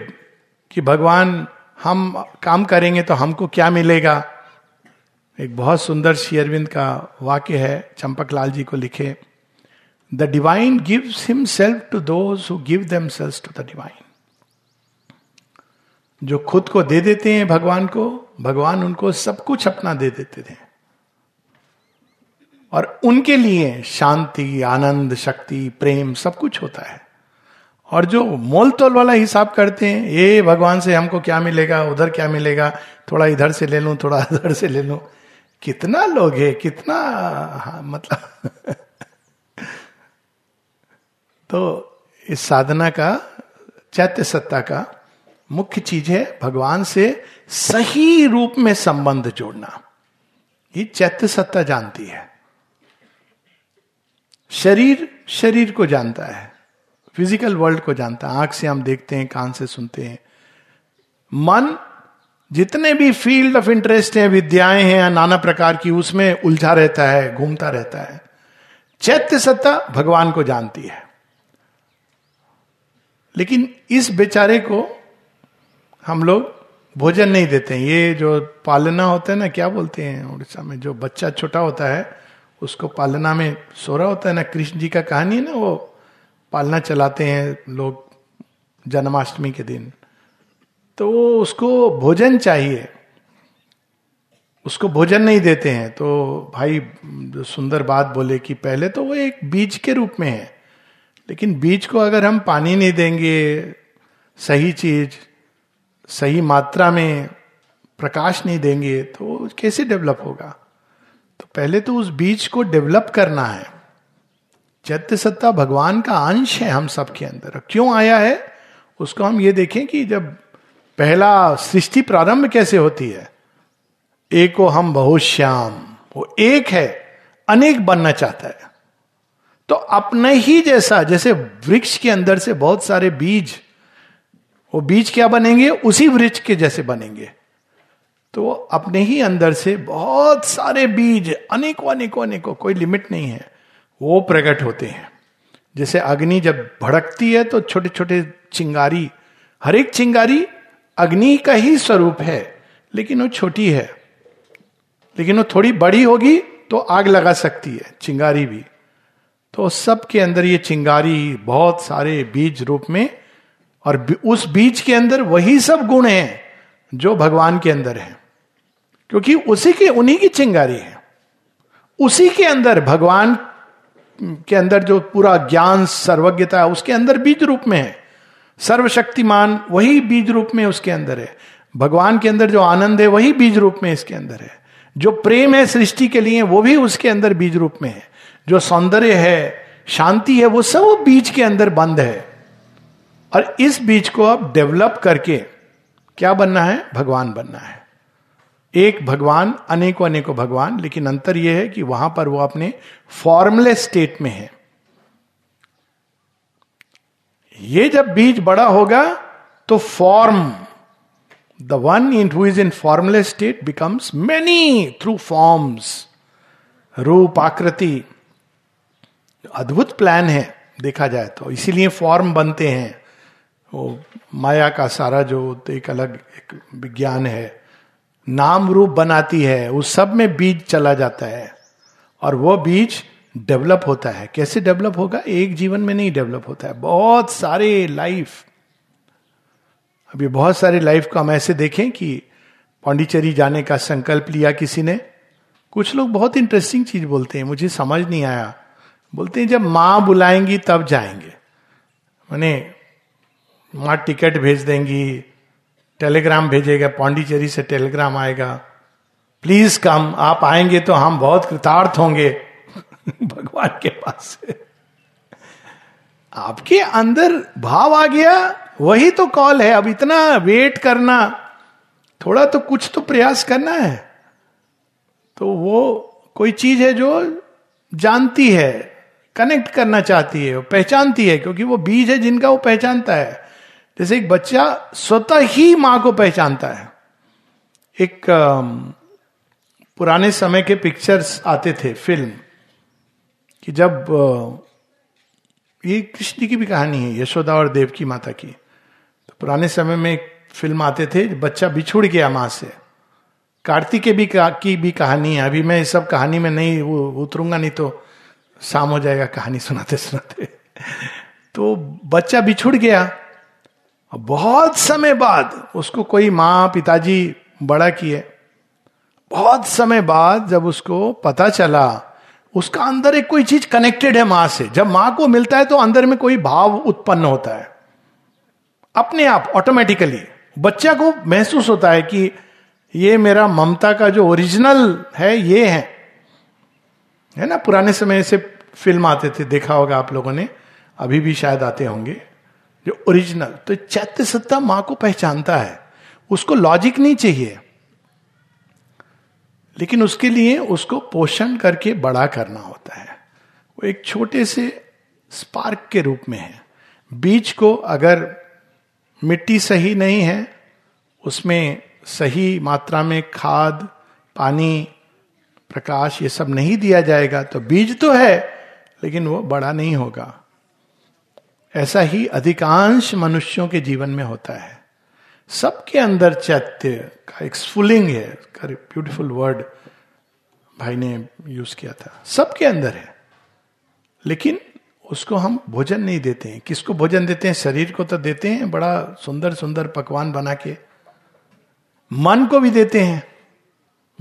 Speaker 1: कि भगवान, हम काम करेंगे तो हमको क्या मिलेगा? एक बहुत सुंदर शेयरविंद का वाक्य है, चंपक लाल जी को लिखे the divine gives himself to those who give themselves to the divine जो खुद को दे देते हैं भगवान को, भगवान उनको सब कुछ अपना दे देते थे। और उनके लिए शांति आनंद शक्ति प्रेम सब कुछ होता है। और जो मोल तोल वाला हिसाब करते हैं ये भगवान से हमको क्या मिलेगा? उधर क्या मिलेगा? थोड़ा इधर से ले लूँ थोड़ा उधर से ले लूँ। कितना लोग है कितना हाँ, मतलब तो इस साधना का चैत्य सत्ता का मुख्य चीज़ है भगवान से सही रूप में संबंध जोड़ना। ये चैत्य सत्ता जानती है। शरीर शरीर को जानता है। फ़िज़िकल वर्ल्ड को जानता है। आँख से हम देखते हैं, कान से सुनते हैं। मन, जितने भी फ़ील्ड ऑफ़ इंटरेस्ट हैं, विद्याएँ हैं नाना प्रकार की, उसमें उलझा रहता है, घूमता रहता है। चैत्य सत्ता भगवान को जानती है। लेकिन इस बेचारे को हम लोग भोजन नहीं देते हैं। ये जो पालना होता है ना, क्या बोलते हैं उड़ीसा में, जो बच्चा छोटा होता है उसको पालना में सो रहा होता है ना? कृष्ण जी का कहानी है ना, वो पालना चलाते हैं लोग जन्माष्टमी के दिन। तो उसको भोजन चाहिए। उसको भोजन नहीं देते हैं। तो भाई सुंदर बात बोले कि पहले तो वो एक बीज के रूप में है। लेकिन बीज को अगर हम पानी नहीं देंगे, सही चीज़, सही मात्रा में प्रकाश नहीं देंगे तो कैसे डेवलप होगा? तो पहले तो उस बीज को डेवलप करना है। चैत्य सत्ता भगवान का अंश है हम सबके अंदर। क्यों आया है? उसको हम ये देखें कि जब पहला सृष्टि प्रारंभ कैसे होती है? एक हम बहुत श्याम, वो एक है, अनेक बनना चाहता है। तो अपने ही जैसा, जैसे वृक्ष के अंदर से बहुत सारे बीज, वो बीज क्या बनेंगे? उसी वृक्ष के जैसे बनेंगे। तो अपने ही अंदर से बहुत सारे बीज, अनेकों अनेकों अनेकों, कोई लिमिट नहीं है, वो प्रकट होते हैं। जैसे अग्नि जब भड़कती है तो छोटे छोटे चिंगारी हर एक चिंगारी अग्नि का ही स्वरूप है, लेकिन वो छोटी है। लेकिन वो थोड़ी बड़ी होगी तो आग लगा सकती है, चिंगारी भी। तो सबके अंदर ये चिंगारी, बहुत सारे बीज रूप में, और उस बीज के अंदर वही सब गुण हैं, जो भगवान के अंदर है। क्योंकि उसी के, उन्हीं की चिंगारी है। उसी के अंदर भगवान के अंदर जो पूरा ज्ञान, सर्वज्ञता है, उसके अंदर बीज रूप में है। सर्वशक्तिमान वही बीज रूप में उसके अंदर है। भगवान के अंदर जो आनंद है, वही बीज रूप में इसके अंदर है। जो प्रेम है सृष्टि के लिए, वो भी उसके अंदर बीज रूप में है। जो सौंदर्य है, शांति है, वो सब बीज के अंदर बंद है। और इस बीज को अब डेवलप करके क्या बनना है? भगवान बनना है। एक भगवान, अनेकों अनेकों भगवान, लेकिन अंतर यह है कि वहाँ पर वो अपने फॉर्मलेस स्टेट में है। ये जब बीज बड़ा होगा तो form the one in who is in formless state becomes many through forms रूप, आकृति, अद्भुत प्लान है, देखा जाए तो। इसीलिए फॉर्म बनते हैं। वो माया का सारा जो एक अलग एक विज्ञान है। नाम रूप बनाती है उस सब में बीज चला जाता है और वो बीज डेवलप होता है। कैसे डेवलप होगा? एक जीवन में नहीं डेवलप होता है। बहुत सारे लाइफ अभी बहुत सारे लाइफ को हम ऐसे देखें कि पांडिचेरी जाने का संकल्प लिया किसी ने। कुछ लोग बहुत इंटरेस्टिंग चीज़ बोलते हैं, मुझे समझ नहीं आया। बोलते हैं, जब माँ बुलाएँगी तब जाएँगे। मैंने, माँ टिकट भेज देंगी टेलीग्राम भेजेगा, पांडिचेरी से टेलीग्राम आएगा। प्लीज़ कम आप आएँगे तो हम बहुत कृतार्थ होंगे भगवान के पास आपके अंदर भाव आ गया, वही तो कॉल है। अब इतना वेट करना, थोड़ा तो कुछ तो प्रयास करना है। तो वो कोई चीज़ है जो जानती है कनेक्ट करना चाहती है पहचानती है, क्योंकि वो बीज है जिनका वो पहचानता है। जैसे एक बच्चा स्वतः ही माँ को पहचानता है। एक पुराने समय के पिक्चर्स आते थे फ़िल्म कि जब ये कृष्ण की भी कहानी है यशोदा और देव की माता की। तो पुराने समय में एक फ़िल्म आते थे बच्चा बिछुड़ गया माँ से। कार्तिके भी का, की भी कहानी है। अभी मैं इस सब कहानी में नहीं उतरूँगा नहीं तो शाम हो जाएगा कहानी सुनाते सुनाते तो बच्चा बिछुड़ गया। बहुत समय बाद उसको कोई माँ, पिताजी बड़ा किए। बहुत समय बाद जब उसको पता चला, उसका अंदर एक कोई चीज़ कनेक्टेड है माँ से। जब माँ को मिलता है तो अंदर में कोई भाव उत्पन्न होता है। अपने आप ऑटोमेटिकली बच्चा को महसूस होता है कि ये मेरा ममता का जो ओरिजिनल है, ये है। है ना? पुराने समय से फ़िल्म आते थे, देखा होगा आप लोगों ने। अभी भी शायद आते होंगे। जो ओरिजिनल तो चैत्य सत्ता माँ को पहचानता है। उसको लॉजिक नहीं चाहिए। लेकिन उसके लिए उसको पोषण करके बड़ा करना होता है। वो एक छोटे से स्पार्क के रूप में है। बीज को अगर मिट्टी सही नहीं है, उसमें सही मात्रा में खाद, पानी, प्रकाश ये सब नहीं दिया जाएगा तो बीज तो है, लेकिन वो बड़ा नहीं होगा। ऐसा ही अधिकांश मनुष्यों के जीवन में होता है। सबके अंदर चैत्य का एक स्फुलिंग है ब्यूटीफुल वर्ड भाई ने यूज़ किया था। सबके अंदर है। लेकिन उसको हम भोजन नहीं देते हैं। किसको भोजन देते हैं? शरीर को तो देते हैं, बड़ा सुंदर सुंदर पकवान बना के। मन को भी देते हैं।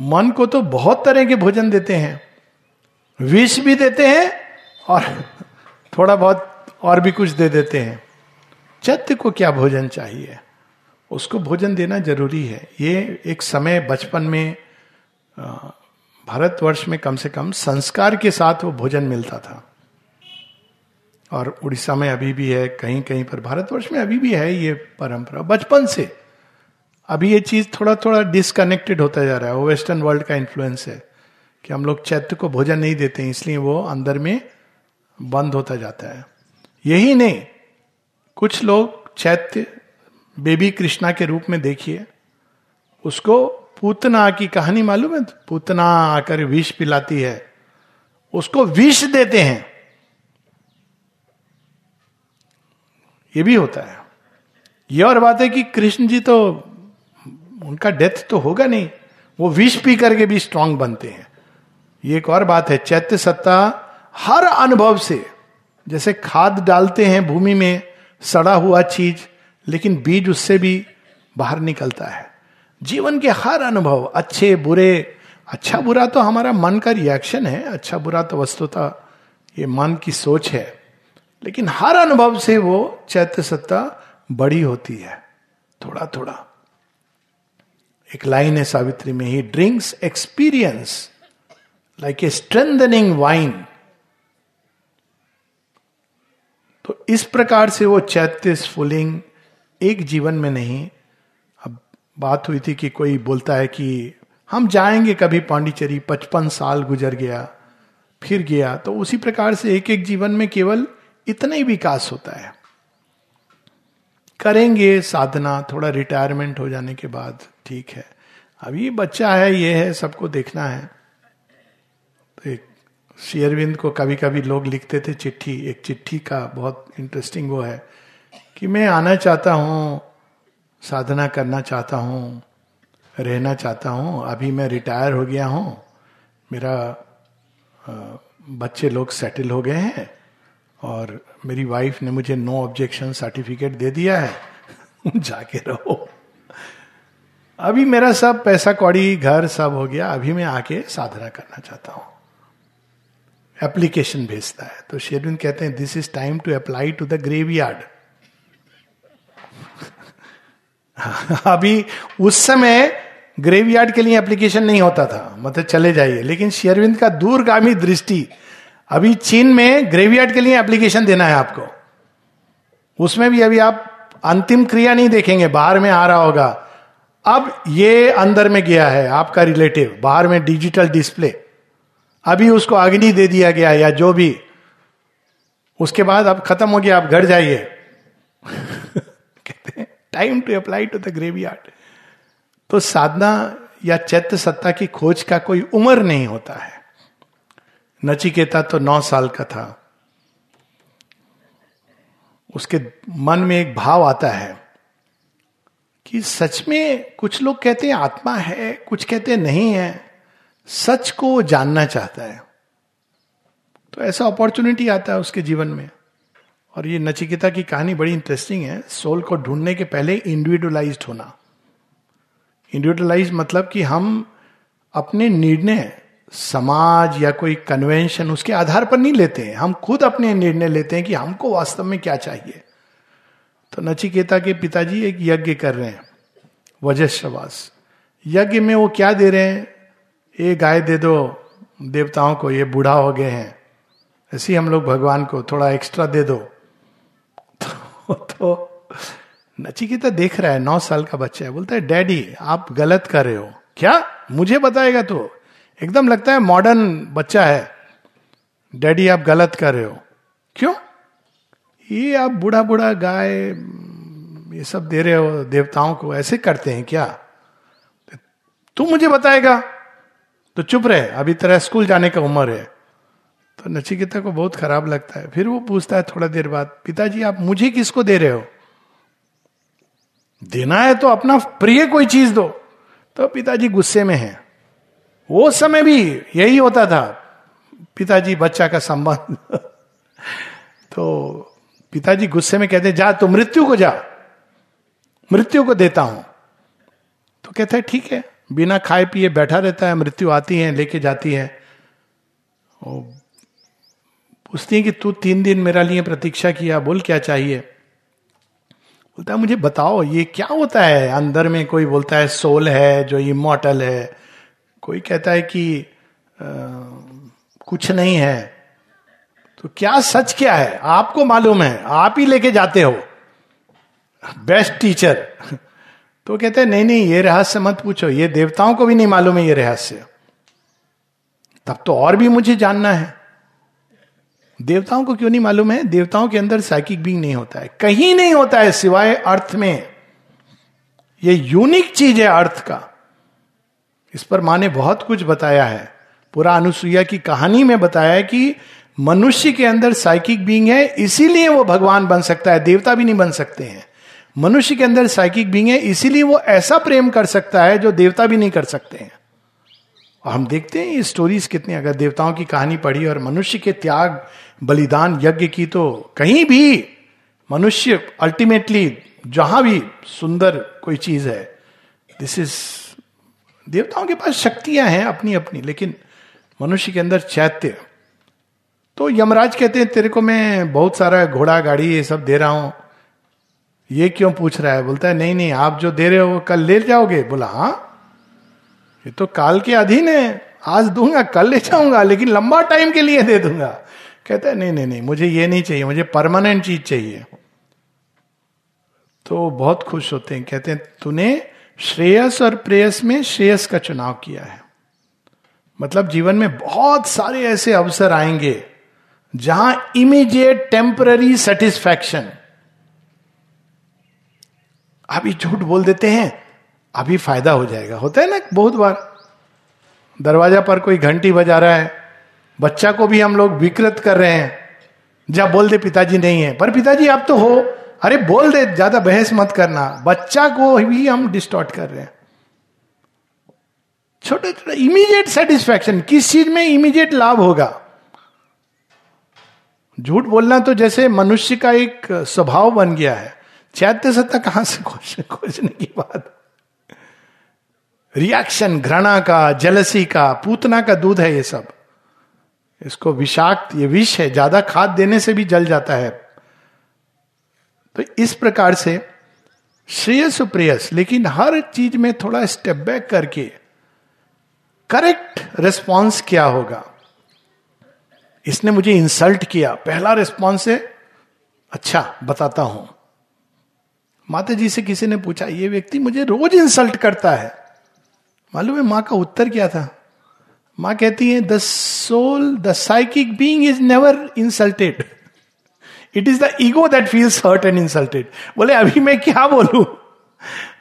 Speaker 1: मन को तो बहुत तरह के भोजन देते हैं। विष भी देते हैं और थोड़ा बहुत और भी कुछ दे देते हैं। चैत्य को क्या भोजन चाहिए? उसको भोजन देना ज़रूरी है। ये एक समय बचपन में भारतवर्ष में कम से कम संस्कार के साथ वो भोजन मिलता था। और उड़ीसा में अभी भी है कहीं कहीं पर, भारतवर्ष में अभी भी है ये परंपरा, बचपन से। अभी ये चीज़ थोड़ा थोड़ा डिसकनेक्टेड होता जा रहा है। वो वेस्टर्न वर्ल्ड का इन्फ्लुएंस है कि हम लोग चैत्य को भोजन नहीं देते हैं, इसलिए वो अंदर में बंद होता जाता है। यही नहीं, कुछ लोग चैत्य बेबी कृष्णा के रूप में देखिए, उसको पूतना की कहानी मालूम है? पूतना आकर विष पिलाती है। उसको विष देते हैं। ये भी होता है। ये और बात है कि कृष्ण जी तो उनका डेथ तो होगा नहीं, वो विष पी करके भी स्ट्रांग बनते हैं। ये एक और बात है, चैत्य सत्ता हर अनुभव से जैसे खाद डालते हैं भूमि में, सड़ा हुआ चीज़, लेकिन बीज उससे भी बाहर निकलता है। जीवन के हर अनुभव, अच्छे, बुरे अच्छा बुरा तो हमारा मन का रिएक्शन है अच्छा बुरा तो वस्तुता ये मन की सोच है। लेकिन हर अनुभव से वो चैत्य सत्ता बड़ी होती है थोड़ा थोड़ा एक लाइन है सावित्री में he drinks experience like a strengthening wine तो इस प्रकार से वो चैत्य स्फुलिंग एक जीवन में नहीं। अब बात हुई थी कि कोई बोलता है कि हम जाएँगे कभी पांडिचेरी, पचपन साल गुजर गया, फिर गया तो उसी प्रकार से एक एक जीवन में केवल इतना ही विकास होता है। करेंगे साधना, थोड़ा रिटायरमेंट हो जाने के बाद, ठीक है। अभी बच्चा है, ये है, सबको देखना है। शेयरविंद को कभी कभी लोग लिखते थे चिट्ठी, एक चिट्ठी का बहुत इंटरेस्टिंग वो है कि मैं आना चाहता हूँ, साधना करना चाहता हूँ, रहना चाहता हूँ, अभी मैं रिटायर हो गया हूँ, मेरा बच्चे लोग सेटल हो गए हैं और मेरी वाइफ ने मुझे नो ऑब्जेक्शन सर्टिफिकेट दे दिया है। जाके रहो। अभी मेरा सब पैसा कौड़ी, घर सब हो गया, अभी मैं आके साधना करना चाहता हूँ। एप्लीकेशन भेजता है। तो शेरविंद कहते हैं this is time to apply to the graveyard अभी उस समय ग्रेवयार्ड के लिए एप्लीकेशन नहीं होता था मतलब चले जाइए। लेकिन शेरविंद का दूरगामी दृष्टि, अभी चीन में ग्रेवयार्ड के लिए एप्लीकेशन देना है आपको। उसमें भी अभी आप अंतिम क्रिया नहीं देखेंगे, बाहर में आ रहा होगा। अब ये अंदर में गया है आपका रिलेटिव बाहर में डिजिटल डिस्प्ले अभी उसको अग्नि दे दिया गया या जो भी, उसके बाद अब खत्म हो गया, आप घर जाइए। कहते हैं time to apply to the graveyard तो साधना या चैत्य सत्ता की खोज का कोई उम्र नहीं होता है। नचिकेता तो नौ साल का था। उसके मन में एक भाव आता है कि सच में कुछ लोग कहते हैं आत्मा है, कुछ कहते हैं नहीं है। सच को वो जानना चाहता है। तो ऐसा अपॉर्चुनिटी आता है उसके जीवन में। और ये नचिकेता की कहानी बड़ी इंटरेस्टिंग है। सोल को ढूँढने के पहले इंडिविजुअलाइज होना। इंडिविजुअलाइज मतलब कि हम अपने निर्णय, समाज या कोई कन्वेंशन उसके आधार पर नहीं लेते हैं। हम खुद अपने निर्णय लेते हैं कि हमको वास्तव में क्या चाहिए। तो नचिकेता के पिताजी एक यज्ञ कर रहे हैं। वजस्वास यज्ञ में वो क्या दे रहे हैं? ये गाय दे दो देवताओं को ये बूढ़ा हो गए हैं। ऐसे ही हम लोग भगवान को थोड़ा एक्स्ट्रा दे दो। तो, तो नचिकेता देख रहा है नौ साल का बच्चा है बोलता है डैडी आप गलत कर रहे हो। क्या? मुझे बताएगा तो? एकदम लगता है मॉडर्न बच्चा है। डैडी आप गलत कर रहे हो। क्यों? ये आप बूढ़ा बूढ़ा गाय ये सब दे रहे हो देवताओं को ऐसे करते हैं क्या? तू मुझे बताएगा। तो चुप रहे, अभी तेरा स्कूल जाने का उम्र है। तो नचिकेता को बहुत खराब लगता है। फिर वो पूछता है थोड़ा देर बाद, पिताजी, आप मुझे किसको दे रहे हो? देना है तो अपना प्रिय कोई चीज़ दो। तो पिताजी गुस्से में है। वो समय भी यही होता था, पिताजी बच्चा का संबंध। तो पिताजी गुस्से में कहते जा तो मृत्यु को जा। मृत्यु को देता हूँ। तो कहते ठीक है। बिना खाए पिए बैठा रहता है मृत्यु आती है लेके जाती है। पूछती है कि तू तीन दिन मेरा लिए प्रतीक्षा किया बोल क्या चाहिए? बोलता है मुझे बताओ ये क्या होता है? अंदर में कोई बोलता है सोल है जो इमोटल है। कोई कहता है कि आ, कुछ नहीं है। तो क्या सच क्या है? आपको मालूम है आप ही लेके जाते हो। बेस्ट टीचर तो कहते हैं, नहीं नहीं, ये रहस्य मत पूछो, ये देवताओं को भी नहीं मालूम है ये रहस्य। तब तो और भी मुझे जानना है। देवताओं को क्यों नहीं मालूम है? देवताओं के अंदर साइकिक बींग नहीं होता है। कहीं नहीं होता है सिवाय अर्थ में। ये यूनिक चीज़ है अर्थ का। इस पर माँ ने बहुत कुछ बताया है। पूरा अनुसुईया की कहानी में बताया है कि मनुष्य के अंदर साइकिक बींग है, इसीलिए वो भगवान बन सकता है, देवता भी नहीं बन सकते हैं। मनुष्य के अंदर साइकिक बींग है, इसीलिए वो ऐसा प्रेम कर सकता है जो देवता भी नहीं कर सकते हैं। और हम देखते हैं ये स्टोरीज कितनी, अगर देवताओं की कहानी पढ़ी और मनुष्य के त्याग, बलिदान, यज्ञ की तो कहीं भी मनुष्य अल्टीमेटली जहाँ भी सुंदर कोई चीज़ है दिस इज़ देवताओं के पास शक्तियाँ हैं अपनी अपनी लेकिन मनुष्य के अंदर चैत्य। तो यमराज कहते हैं, तेरे को मैं बहुत सारा घोड़ा, गाड़ी, ये सब दे रहा हूँ ये क्यों पूछ रहा है? बोलता है, नहीं नहीं, आप जो दे रहे हो कल ले जाओगे। बोला हाँ ये तो काल के अधीन है। आज दूँगा, कल ले जाऊँगा, लेकिन लंबा टाइम के लिए दे दूँगा। कहते हैं, नहीं नहीं नहीं, मुझे ये नहीं चाहिए, मुझे परमानेंट चीज़ चाहिए। तो बहुत खुश होते हैं, कहते हैं, तूने श्रेयस और प्रेयस में श्रेयस का चुनाव किया है। मतलब जीवन में बहुत सारे ऐसे अवसर आएँगे जहाँ इमीडिएट टेम्पररी सेटिस्फैक्शन अभी झूठ बोल देते हैं अभी फ़ायदा हो जाएगा। होता है ना बहुत बार, दरवाज़ा पर कोई घंटी बजा रहा है, बच्चा को भी हम लोग विकृत कर रहे हैं जब बोल दे पिताजी नहीं है, पर पिताजी आप तो हो, अरे बोल दे, ज़्यादा बहस मत करना, बच्चा को भी हम डिस्टॉर्ट कर रहे हैं। छोटे छोटे इमीडिएट सेटिस्फैक्शन किस चीज़ में इमीडिएट लाभ होगा? झूठ बोलना तो जैसे मनुष्य का एक स्वभाव बन गया है चैत्य सत्ता कहाँ से खोजने की बात? रिएक्शन घृणा का जलसी का, पूतना का दूध है ये सब। इसको विषाक्त, ये विष है, ज़्यादा खाद देने से भी जल जाता है। तो इस प्रकार से श्रेयस प्रेयस, लेकिन हर चीज़ में थोड़ा स्टेप बैक करके करेक्ट रिस्पॉन्स क्या होगा? इसने मुझे इंसल्ट किया। पहला रिस्पॉन्स है अच्छा बताता हूँ। माता जी से किसी ने पूछा, ये व्यक्ति मुझे रोज इंसल्ट करता है। मालूम है माँ का उत्तर क्या था? माँ कहती है the soul the psychic being is never insulted it is the ego that feels hurt and insulted बोले, अभी मैं क्या बोलू?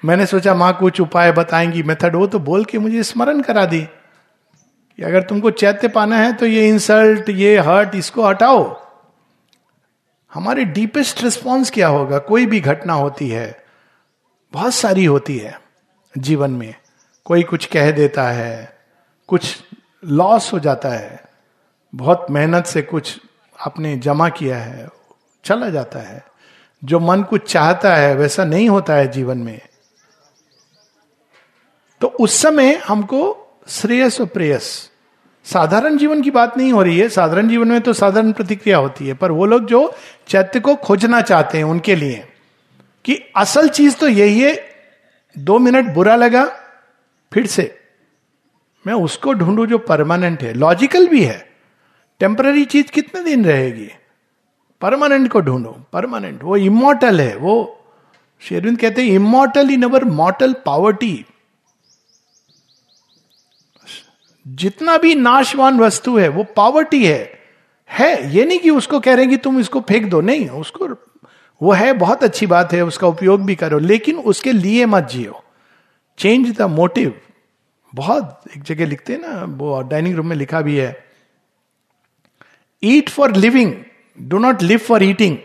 Speaker 1: मैंने सोचा, माँ, कुछ उपाय बताएँगी। मेथड हो तो बोल के मुझे स्मरण करा दी। कि अगर तुमको चैत्य पाना है तो ये इंसल्ट ये हर्ट इसको हटाओ। हमारे डीपेस्ट रिस्पॉन्स क्या होगा? कोई भी घटना होती है, बहुत सारी होती है जीवन में। कोई कुछ कह देता है, कुछ लॉस हो जाता है, बहुत मेहनत से कुछ आपने जमा किया है, चला जाता है। जो मन कुछ चाहता है, वैसा नहीं होता है जीवन में। तो उस समय हमको श्रेयस और प्रेयस। साधारण जीवन की बात नहीं हो रही है। साधारण जीवन में तो साधारण प्रतिक्रिया होती है, पर वो लोग जो चैत्य को खोजना चाहते हैं उनके लिए, कि असल चीज़ तो यही है, दो मिनट बुरा लगा, फिर से। मैं उसको ढूंढू जो परमानेंट है। लॉजिकल भी है। टेम्पररी चीज़ कितने दिन रहेगी? परमानेंट को ढूंढो। परमानेंट वो इमोटल है। वो शेरविंद कहते हैं immortal in our mortal poverty जितना भी नाशवान वस्तु है, वो पावर्टी है। है, ये नहीं कि उसको कह रहे कि तुम इसको फेंक दो, नहीं, उसको, वो है, बहुत अच्छी बात है, उसका उपयोग भी करो, लेकिन उसके लिए मत जियो। चेंज द मोटिव बहुत एक जगह लिखते हैं ना, वो डाइनिंग रूम में लिखा भी है। Eat for living do not live for eating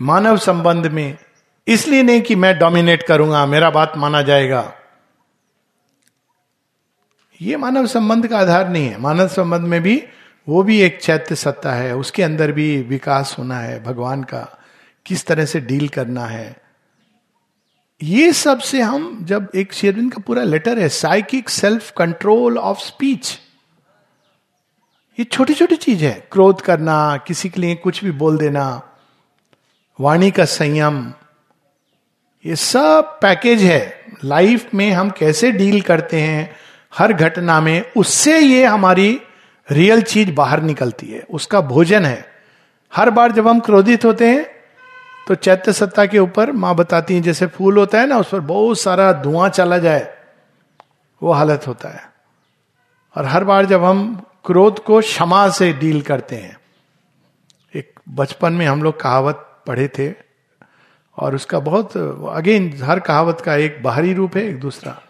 Speaker 1: मानव संबंध में, इसलिए नहीं कि मैं डोमिनेट करूँगा, मेरा बात माना जाएगा। ये मानव संबंध का आधार नहीं है। मानव संबंध में भी, वो भी एक चैत्य सत्ता है। उसके अंदर भी विकास होना है, भगवान का किस तरह से डील करना है। ये सबसे हम, जब एक शेरविंद का पूरा लेटर है psychic self control of speech ये छोटी छोटी चीज़ है। क्रोध करना, किसी के लिए कुछ भी बोल देना, वाणी का संयम, ये सब पैकेज है। लाइफ में हम कैसे डील करते हैं हर घटना में उससे ये हमारी रियल चीज़ बाहर निकलती है। उसका भोजन है। हर बार जब हम क्रोधित होते हैं तो चैत्य सत्ता के ऊपर माँ बताती है, जैसे फूल होता है ना, उस पर बहुत सारा धुआँ चला जाए, वो हालत होता है। और हर बार जब हम क्रोध को क्षमा से डील करते हैं, एक बचपन में हम लोग कहावत पढ़े थे, और उसका बहुत, अगेन, हर कहावत का एक बाहरी रूप है, एक दूसरा।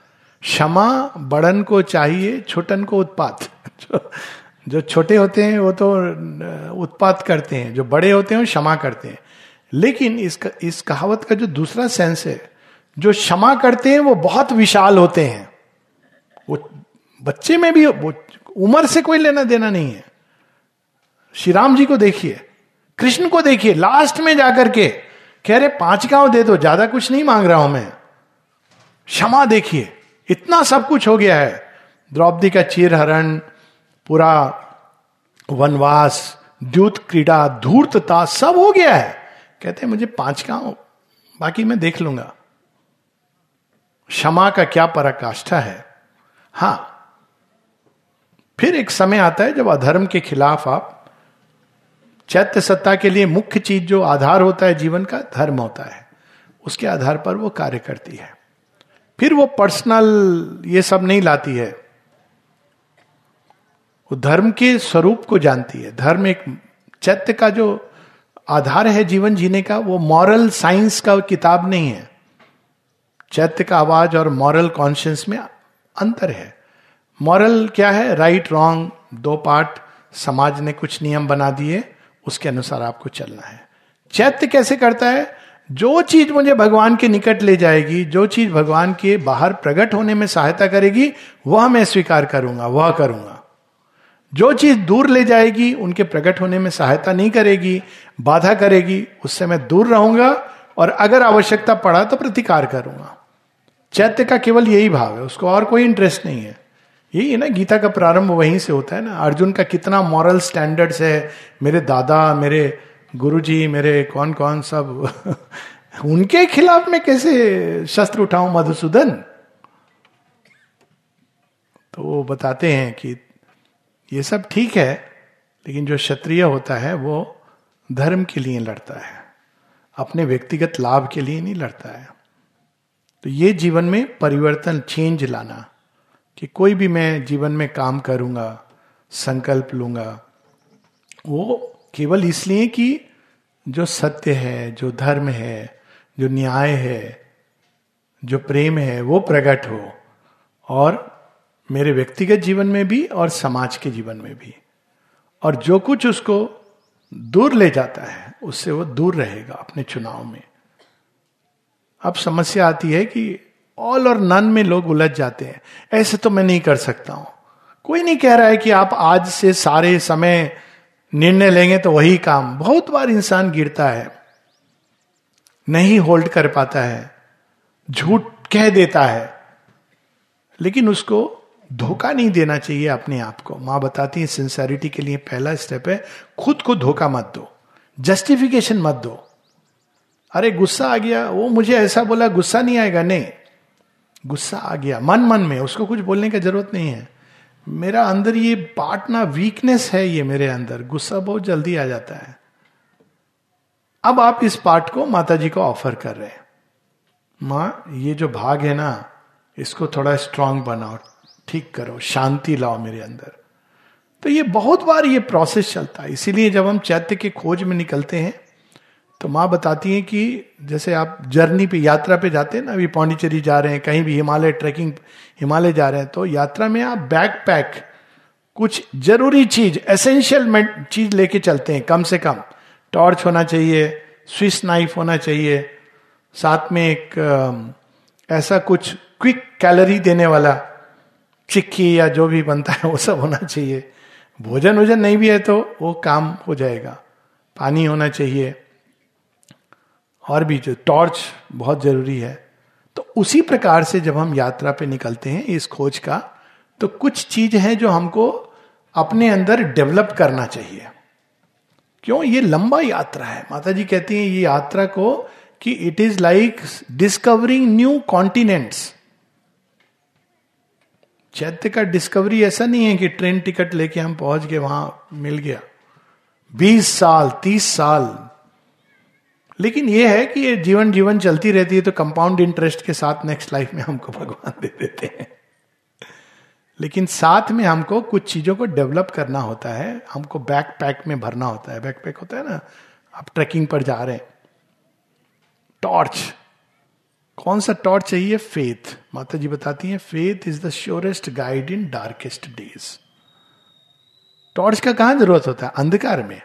Speaker 1: क्षमा बड़न को चाहिए छोटन को उत्पात। जो, छोटे होते हैं वो तो उत्पात करते हैं। जो बड़े होते हैं वो क्षमा करते हैं। लेकिन इस इस कहावत का जो दूसरा सेंस है जो क्षमा करते हैं वो बहुत विशाल होते हैं। वो बच्चे में भी उम्र से कोई लेना देना नहीं है। श्री राम जी को देखिए कृष्ण को देखिए लास्ट में जाकर के कह रहे पाँच गाँव दे दो ज़्यादा कुछ नहीं मांग रहा हूँ मैं। क्षमा देखिए। इतना सब कुछ हो गया है। द्रौपदी का चीर हरण पूरा वनवास, द्यूत क्रीड़ा, धूर्तता सब हो गया है। कहते हैं, मुझे पाँच का बाकी मैं देख लूँगा। क्षमा का क्या पराकाष्ठा है? हाँ। फिर एक समय आता है जब अधर्म के खिलाफ आप चैत्य सत्ता के लिए मुख्य चीज़ जो आधार होता है जीवन का, धर्म होता है। उसके आधार पर वो कार्य करती है। फिर वो पर्सनल ये सब नहीं लाती है। वो धर्म के स्वरूप को जानती है। धर्म एक चैत्य का जो आधार है जीवन जीने का, वो मॉरल साइंस का किताब नहीं है। चैत्य का आवाज़ और मॉरल कॉन्शियस में अंतर है। मॉरल क्या है? राइट रॉन्ग दो पार्ट, समाज ने कुछ नियम बना दिए, उसके अनुसार आपको चलना है। चैत्य कैसे करता है? जो चीज़ मुझे भगवान के निकट ले जाएगी, जो चीज़ भगवान के बाहर प्रकट होने में सहायता करेगी, वह मैं स्वीकार करूँगा, वह करूँगा। जो चीज़ दूर ले जाएगी, उनके प्रकट होने में सहायता नहीं करेगी, बाधा करेगी, उससे मैं दूर रहूँगा और अगर आवश्यकता पड़ा तो प्रतिकार करूँगा। चैत्य का केवल यही भाव है, उसको और कोई इंटरेस्ट नहीं है। यही है ना, गीता का प्रारंभ वहीं से होता है ना, अर्जुन का कितना मॉरल स्टैंडर्ड्स है, मेरे दादा, मेरे गुरुजी, मेरे कौन कौन सब, उनके खिलाफ में कैसे शस्त्र उठाऊं, मधुसूदन? तो वो बताते हैं कि ये सब ठीक है, लेकिन जो क्षत्रिय होता है, वो धर्म के लिए लड़ता है। अपने व्यक्तिगत लाभ के लिए नहीं लड़ता है। तो ये जीवन में परिवर्तन चेंज लाना, कि कोई भी मैं जीवन में काम करूँगा, संकल्प लूँगा, वो केवल इसलिए कि जो सत्य है, जो धर्म है, जो न्याय है, जो प्रेम है, वो प्रकट हो और मेरे व्यक्तिगत जीवन में भी और समाज के जीवन में भी। और जो कुछ उसको दूर ले जाता है, उससे वो दूर रहेगा अपने चुनाव में। अब समस्या आती है कि ऑल और नन में लोग उलझ जाते हैं। ऐसे तो मैं नहीं कर सकता हूँ। कोई नहीं कह रहा है कि आप आज से सारे समय निर्णय लेंगे तो वही काम। बहुत बार इंसान गिरता है, नहीं होल्ड कर पाता है, झूठ कह देता है, लेकिन उसको धोखा नहीं देना चाहिए अपने आप को। माँ बताती है सिंसेरिटी के लिए पहला स्टेप है, खुद को धोखा मत दो जस्टिफिकेशन मत दो। अरे गुस्सा आ गया, वो मुझे ऐसा बोला, गुस्सा नहीं आएगा। नहीं, गुस्सा आ गया, मन मन में, उसको कुछ बोलने की ज़रूरत नहीं है। मेरा अंदर ये पार्ट ना वीकनेस है ये मेरे अंदर। गुस्सा बहुत जल्दी आ जाता है। अब आप इस पार्ट को माता जी को ऑफ़र कर रहे हैं। माँ, ये जो भाग है ना, इसको थोड़ा स्ट्रांग बनाओ, ठीक करो, शांति लाओ मेरे अंदर। तो ये बहुत बार ये प्रोसेस चलता है। इसीलिए जब हम चैत्य के खोज में निकलते हैं तो माँ बताती हैं कि जैसे आप जर्नी पे, यात्रा पे जाते हैं ना, अभी पौंडीचेरी जा रहे हैं, कहीं भी हिमालय ट्रैकिंग, हिमालय जा रहे हैं तो यात्रा में आप बैक पैक कुछ ज़रूरी चीज़ एसेंशियल चीज़ लेके चलते हैं, कम से कम। टॉर्च होना चाहिए स्विस नाइफ होना चाहिए, साथ में एक ऐसा कुछ क्विक कैलोरी देने वाला चिक्की या जो भी बनता है, वो सब होना चाहिए। भोजन वोजन नहीं भी है तो वो काम हो जाएगा। पानी होना चाहिए। और भी जो टॉर्च बहुत ज़रूरी है। तो उसी प्रकार से जब हम यात्रा पे निकलते हैं इस खोज का तो कुछ चीज़ है जो हमको अपने अंदर डेवलप करना चाहिए। क्यों? ये लंबा यात्रा है। माता जी कहती हैं, ये यात्रा को कि it is like discovering new continents चैत्य का डिस्कवरी ऐसा नहीं है कि ट्रेन टिकट लेके हम पहुँच गए, वहाँ मिल गया। बीस साल, तीस साल लेकिन यह है कि ये जीवन जीवन चलती रहती है तो कंपाउंड इंटरेस्ट के साथ नेक्स्ट लाइफ में हमको भगवान दे देते हैं। लेकिन साथ में हमको कुछ चीज़ों को डेवलप करना होता है, हमको बैक पैक में भरना होता है। बैक पैक होता है ना, आप ट्रैकिंग पर जा रहे हैं। टॉर्च कौन सा टॉर्च चाहिए? फेथ माता जी बताती हैं faith is the surest guide in darkest days torch का कहाँ ज़रूरत होता है? अंधकार में।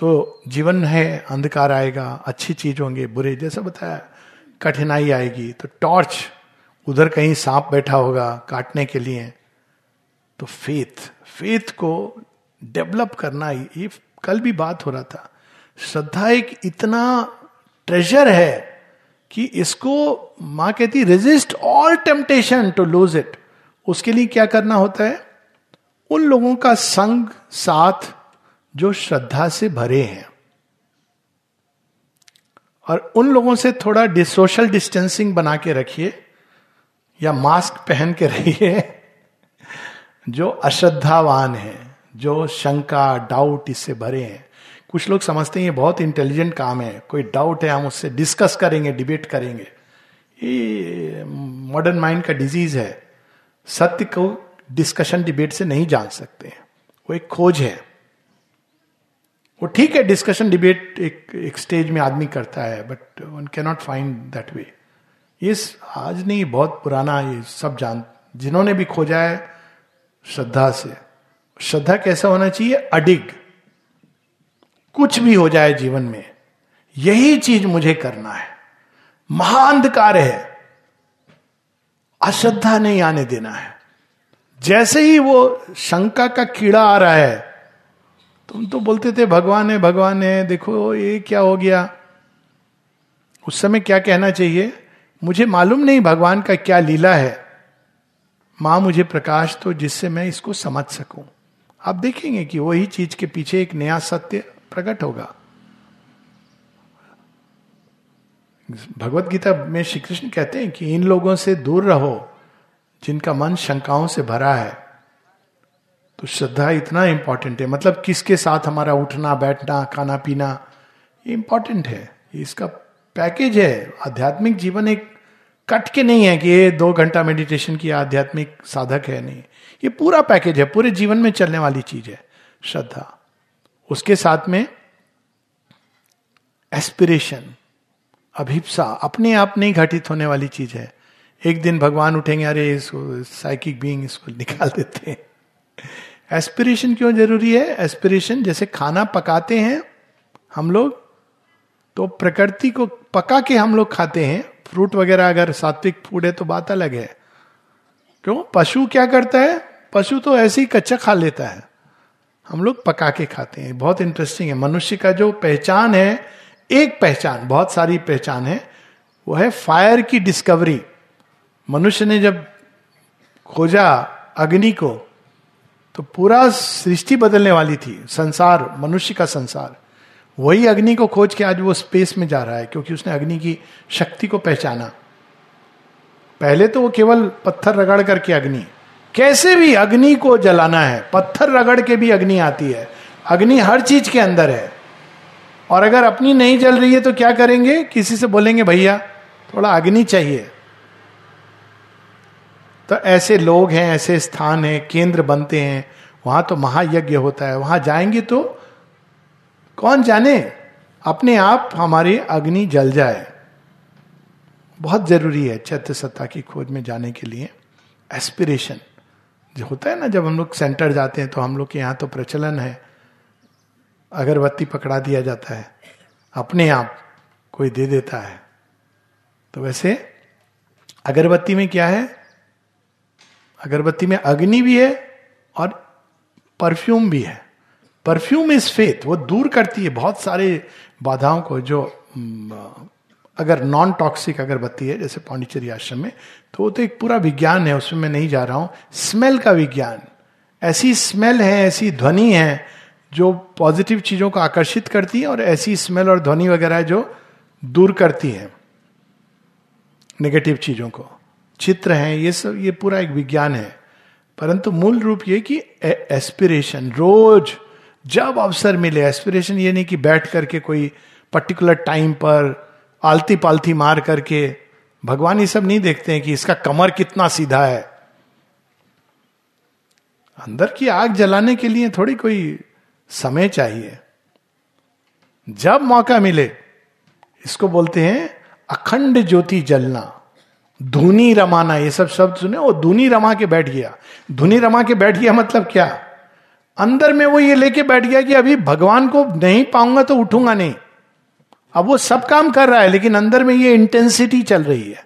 Speaker 1: तो जीवन है, अंधकार आएगा, अच्छी चीज़ होंगे, बुरे, जैसा बताया, कठिनाई आएगी तो टॉर्च उधर कहीं सांप बैठा होगा काटने के लिए तो फेथ फेथ को डेवलप करना, ये कल भी बात हो रहा था। श्रद्धा एक इतना ट्रेजर है कि इसको माँ कहती resist all temptation to lose it उसके लिए क्या करना होता है? उन लोगों का संग, साथ जो श्रद्धा से भरे हैं। और उन लोगों से थोड़ा सोशल डिस्टेंसिंग बना के रखिए, या मास्क पहन के रहिए, जो अश्रद्धावान है, जो शंका डाउट इससे भरे हैं। कुछ लोग समझते हैं ये बहुत इंटेलिजेंट काम है, कोई डाउट है, हम उससे डिस्कस करेंगे डिबेट करेंगे। ये मॉडर्न माइंड का डिज़ीज़ है, सत्य को डिस्कशन डिबेट से नहीं जान सकते वो एक खोज है। वो ठीक है डिस्कशन डिबेट एक एक स्टेज में आदमी करता है but one cannot find that way ये आज नहीं, बहुत पुराना ये सब जान, जिन्होंने भी खोजा है, श्रद्धा से। श्रद्धा कैसा होना चाहिए? अडिग। कुछ भी हो जाए जीवन में, यही चीज़ मुझे करना है। महाअंधकार है। अश्रद्धा नहीं आने देना है। जैसे ही वो शंका का कीड़ा आ रहा है तुम तो बोलते थे, भगवान है भगवान है, देखो ये क्या हो गया? उस समय क्या कहना चाहिए? मुझे मालूम नहीं भगवान का क्या लीला है। माँ मुझे प्रकाश तो जिससे मैं इसको समझ सकूँ। आप देखेंगे कि वही चीज़ के पीछे एक नया सत्य प्रकट होगा। भगवत गीता में श्री कृष्ण कहते हैं कि इन लोगों से दूर रहो जिनका मन शंकाओं से भरा है। तो श्रद्धा इतना इंपॉर्टेंट है। मतलब किसके साथ हमारा उठना, बैठना, खाना, पीना, ये इंपॉर्टेंट है। इसका पैकेज है। आध्यात्मिक जीवन एक कट के नहीं है कि ये दो घंटा मेडिटेशन की आध्यात्मिक साधक है, नहीं। ये पूरा पैकेज है। पूरे जीवन में चलने वाली चीज़ है। श्रद्धा। उसके साथ में एस्पिरेशन अभिप्सा, अपने आप नहीं घटित होने वाली चीज़ है। एक दिन भगवान उठेंगे, अरे इसको साइकिक बीइंग इसको निकाल देते हैं। एस्पिरेशन क्यों ज़रूरी है? एस्पिरेशन जैसे खाना पकाते हैं हम लोग तो प्रकृति को पका के हम लोग खाते हैं। फ्रूट वगैरह अगर सात्विक फ़ूड है तो बात अलग है। क्यों? पशु क्या करता है? पशु तो ऐसे ही कच्चा खा लेता है। हम लोग पका के खाते हैं। बहुत इंटरेस्टिंग है। मनुष्य का जो पहचान है, एक पहचान, बहुत सारी पहचान है, वो है फायर की डिस्कवरी मनुष्य ने जब खोजा अग्नि को तो पूरा सृष्टि बदलने वाली थी, संसार, मनुष्य का संसार। वही अग्नि को खोज के आज वो स्पेस में जा रहा है, क्योंकि उसने अग्नि की शक्ति को पहचाना। पहले तो वो केवल पत्थर रगड़ करके अग्नि। कैसे भी अग्नि को जलाना है, पत्थर रगड़ के भी अग्नि आती है। अग्नि हर चीज़ के अंदर है। और अगर अपनी नहीं जल रही है तो क्या करेंगे? किसी से बोलेंगे, भैया, थोड़ा अग्नि चाहिए। तो ऐसे लोग हैं, ऐसे स्थान हैं, केंद्र बनते हैं, वहाँ तो महायज्ञ होता है। वहाँ जाएँगे तो कौन जाने? अपने आप हमारी अग्नि जल जाए। बहुत ज़रूरी है चैत्य सत्ता की खोज में जाने के लिए। एस्पिरेशन जो होता है ना, जब हम लोग सेंटर जाते हैं तो हम लोग के यहाँ तो प्रचलन है। अगरबत्ती पकड़ा दिया जाता है। अपने आप कोई दे देता है। तो वैसे अगरबत्ती में क्या है? अगरबत्ती में अग्नि भी है और परफ्यूम भी है। परफ्यूम इज़ फेथ वो दूर करती है बहुत सारे बाधाओं को जो अगर नॉन टॉक्सिक अगरबत्ती है, जैसे पांडिचेरी आश्रम में तो वो तो एक पूरा विज्ञान है, उसमें मैं नहीं जा रहा हूँ। स्मेल का विज्ञान। ऐसी स्मेल है, ऐसी ध्वनि है, जो पॉजिटिव चीज़ों को आकर्षित करती है और ऐसी स्मेल और ध्वनि वगैरह जो दूर करती है नेगेटिव चीज़ों को। चित्र हैं, ये सब, ये पूरा एक विज्ञान है। परंतु मूल रूप ये कि एस्पिरेशन रोज जब अवसर मिले एस्पिरेशन ये नहीं कि बैठ करके कोई पर्टिकुलर टाइम पर आलती पालती मार करके, भगवान ये सब नहीं देखते हैं कि इसका कमर कितना सीधा है। अंदर की आग जलाने के लिए थोड़ी कोई समय चाहिए। जब मौका मिले, इसको बोलते हैं अखंड ज्योति जलना। धुनी रमाना, ये सब शब्द सुने, वो धुनी रमा के बैठ गया। धुनी रमा के बैठ गया मतलब क्या? अंदर में वो ये लेके बैठ गया कि अभी भगवान को नहीं पाऊँगा तो उठूँगा नहीं। अब वो सब काम कर रहा है, लेकिन अंदर में ये इंटेंसिटी चल रही है।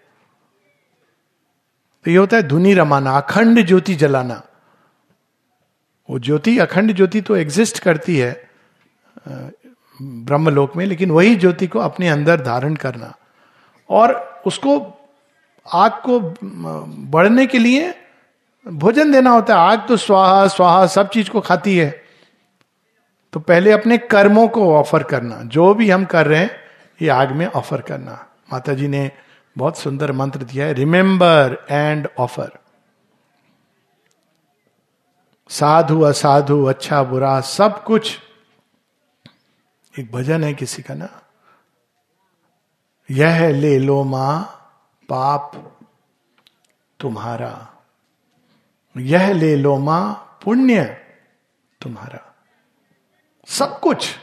Speaker 1: तो ये होता है धुनी रमाना, अखंड ज्योति जलाना। वो ज्योति, अखंड ज्योति तो एग्जिस्ट करती है ब्रह्मलोक में, लेकिन वही ज्योति को अपने अंदर धारण करना। और उसको आग को बढ़ने के लिए भोजन देना होता है। आग तो स्वाहा स्वाहा सब चीज़ को खाती है। तो पहले अपने कर्मों को ऑफ़र करना। जो भी हम कर रहे हैं, ये आग में ऑफ़र करना। माता जी ने बहुत सुंदर मंत्र दिया है रिमेंबर एंड ऑफ़र साधु, असाधु अच्छा बुरा, सब कुछ एक भजन है किसी का ना? यह ले लो माँ पाप तुम्हारा। यह ले लो माँ, पुण्य तुम्हारा। सब कुछ।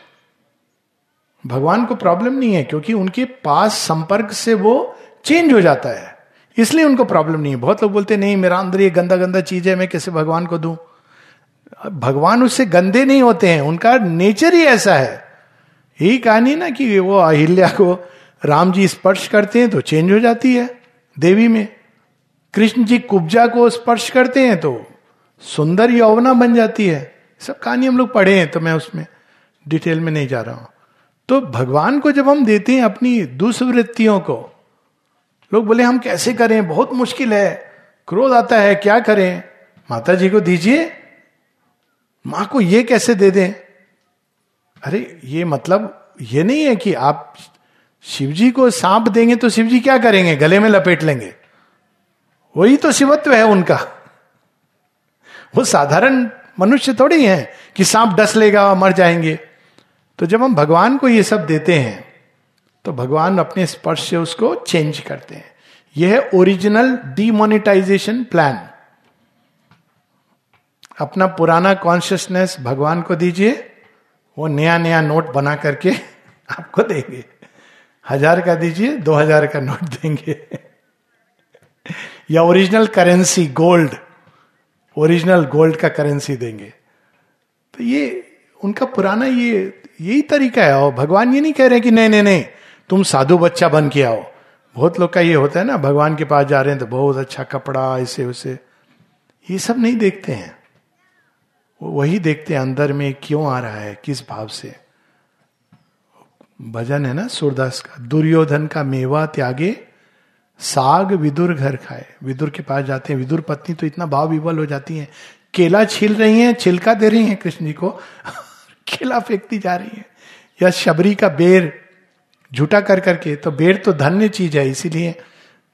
Speaker 1: भगवान को प्रॉब्लम नहीं है, क्योंकि उनके पास संपर्क से वो चेंज हो जाता है। इसलिए उनको प्रॉब्लम नहीं है। बहुत लोग बोलते नहीं, मेरा अंदर ये गंदा गंदा चीज़ है, मैं कैसे भगवान को दूँ? भगवान उससे गंदे नहीं होते हैं। उनका नेचर ही ऐसा है। यही कहानी ना कि वो अहिल्या को राम जी स्पर्श करते हैं तो चेंज हो जाती है। देवी में। कृष्ण जी कुब्जा को स्पर्श करते हैं तो सुंदर यौवना बन जाती है। सब कहानी हम लोग पढ़े हैं तो मैं उसमें डिटेल में नहीं जा रहा हूँ। तो भगवान को जब हम देते हैं अपनी दुष्वृत्तियों को, लोग बोले, हम कैसे करें? बहुत मुश्किल है। क्रोध आता है, क्या करें? माता जी को दीजिए। माँ को ये कैसे दे दें? अरे, ये मतलब ये नहीं है कि आप शिव जी को सांप देंगे तो शिव जी क्या करेंगे? गले में लपेट लेंगे। वही तो शिवत्व है उनका। वो साधारण मनुष्य थोड़ी है कि सांप डस लेगा, मर जाएँगे। तो जब हम भगवान को ये सब देते हैं तो भगवान अपने स्पर्श से उसको चेंज करते हैं। यह है ओरिजिनल डीमोनिटाइजेशन प्लान अपना पुराना कॉन्शियसनेस भगवान को दीजिए, वो नया नया नोट बना करके आपको देंगे। हज़ार का दीजिए, दो हज़ार का नोट देंगे। या original currency gold original gold का करेंसी देंगे। तो ये, उनका पुराना ये, यही तरीका है। और भगवान ये नहीं कह रहे कि नहीं नहीं नहीं, तुम साधु बच्चा बन के आओ। बहुत लोग का ये होता है ना, भगवान के पास जा रहे हैं तो बहुत अच्छा कपड़ा, ऐसे, वैसे। ये सब नहीं देखते हैं। वही देखते हैं, अंदर में क्यों आ रहा है, किस भाव से। भजन है ना सूरदास का, दुर्योधन का मेवा त्यागे, साग विदुर घर खाए। विदुर के पास जाते हैं, विदुर पत्नी तो इतना भाव विवल हो जाती है। केला छील रही हैं, छिलका दे रही हैं कृष्ण जी को, केला फेंकती जा रही है। या शबरी का बेर, झूठा कर करके तो बेर तो धन्य चीज़ है, इसीलिए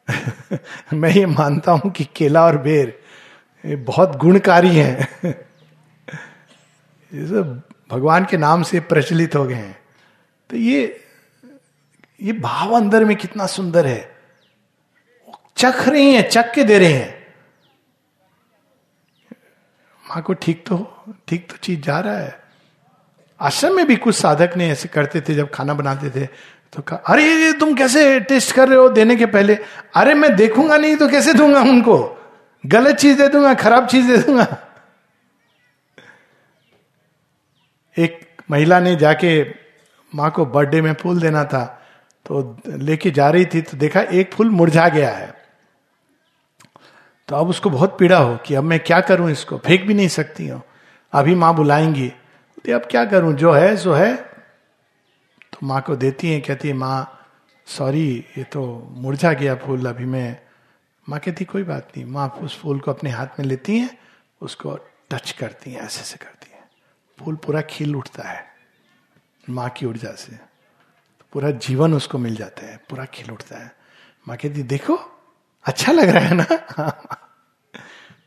Speaker 1: मैं ये मानता हूँ कि केला और बेर, ये बहुत गुणकारी हैं। भगवान के नाम से प्रचलित हो गए हैं। तो ये ये भाव अंदर में कितना सुंदर है। चख रही हैं, चख के दे रहे हैं। माँ को ठीक तो ठीक तो चीज़ जा रहा है। आश्रम में भी कुछ साधक ने ऐसे करते थे, जब खाना बनाते थे तो कहा, अरे, ये तुम कैसे टेस्ट कर रहे हो देने के पहले? अरे, मैं देखूँगा नहीं तो कैसे दूँगा उनको? गलत चीज़ दे दूँगा, खराब चीज़ दे दूँगा। एक महिला ने जाके माँ को बर्थडे में फूल देना था तो लेके जा रही थी तो देखा एक फूल मुरझा गया है। तो अब उसको बहुत पीड़ा हो कि अब मैं क्या करूँ इसको? फेंक भी नहीं सकती हूँ। अभी माँ बुलाएँगी। तो अब क्या करूँ? जो है, सो है। तो माँ को देती है, कहती है, माँ, सॉरी, ये तो मुरझा गया फूल, अभी मैं माँ कहती, कोई बात नहीं, माँ उस फूल को अपने हाथ में लेती हैं, उसको टच करती हैं, ऐसे से करती हैं। फूल पूरा खिल उठता है। माँ की ऊर्जा से। तो पूरा जीवन उसको मिल जाता है, पूरा खिल उठता है। माँ कहती, देखो अच्छा लग रहा है ना?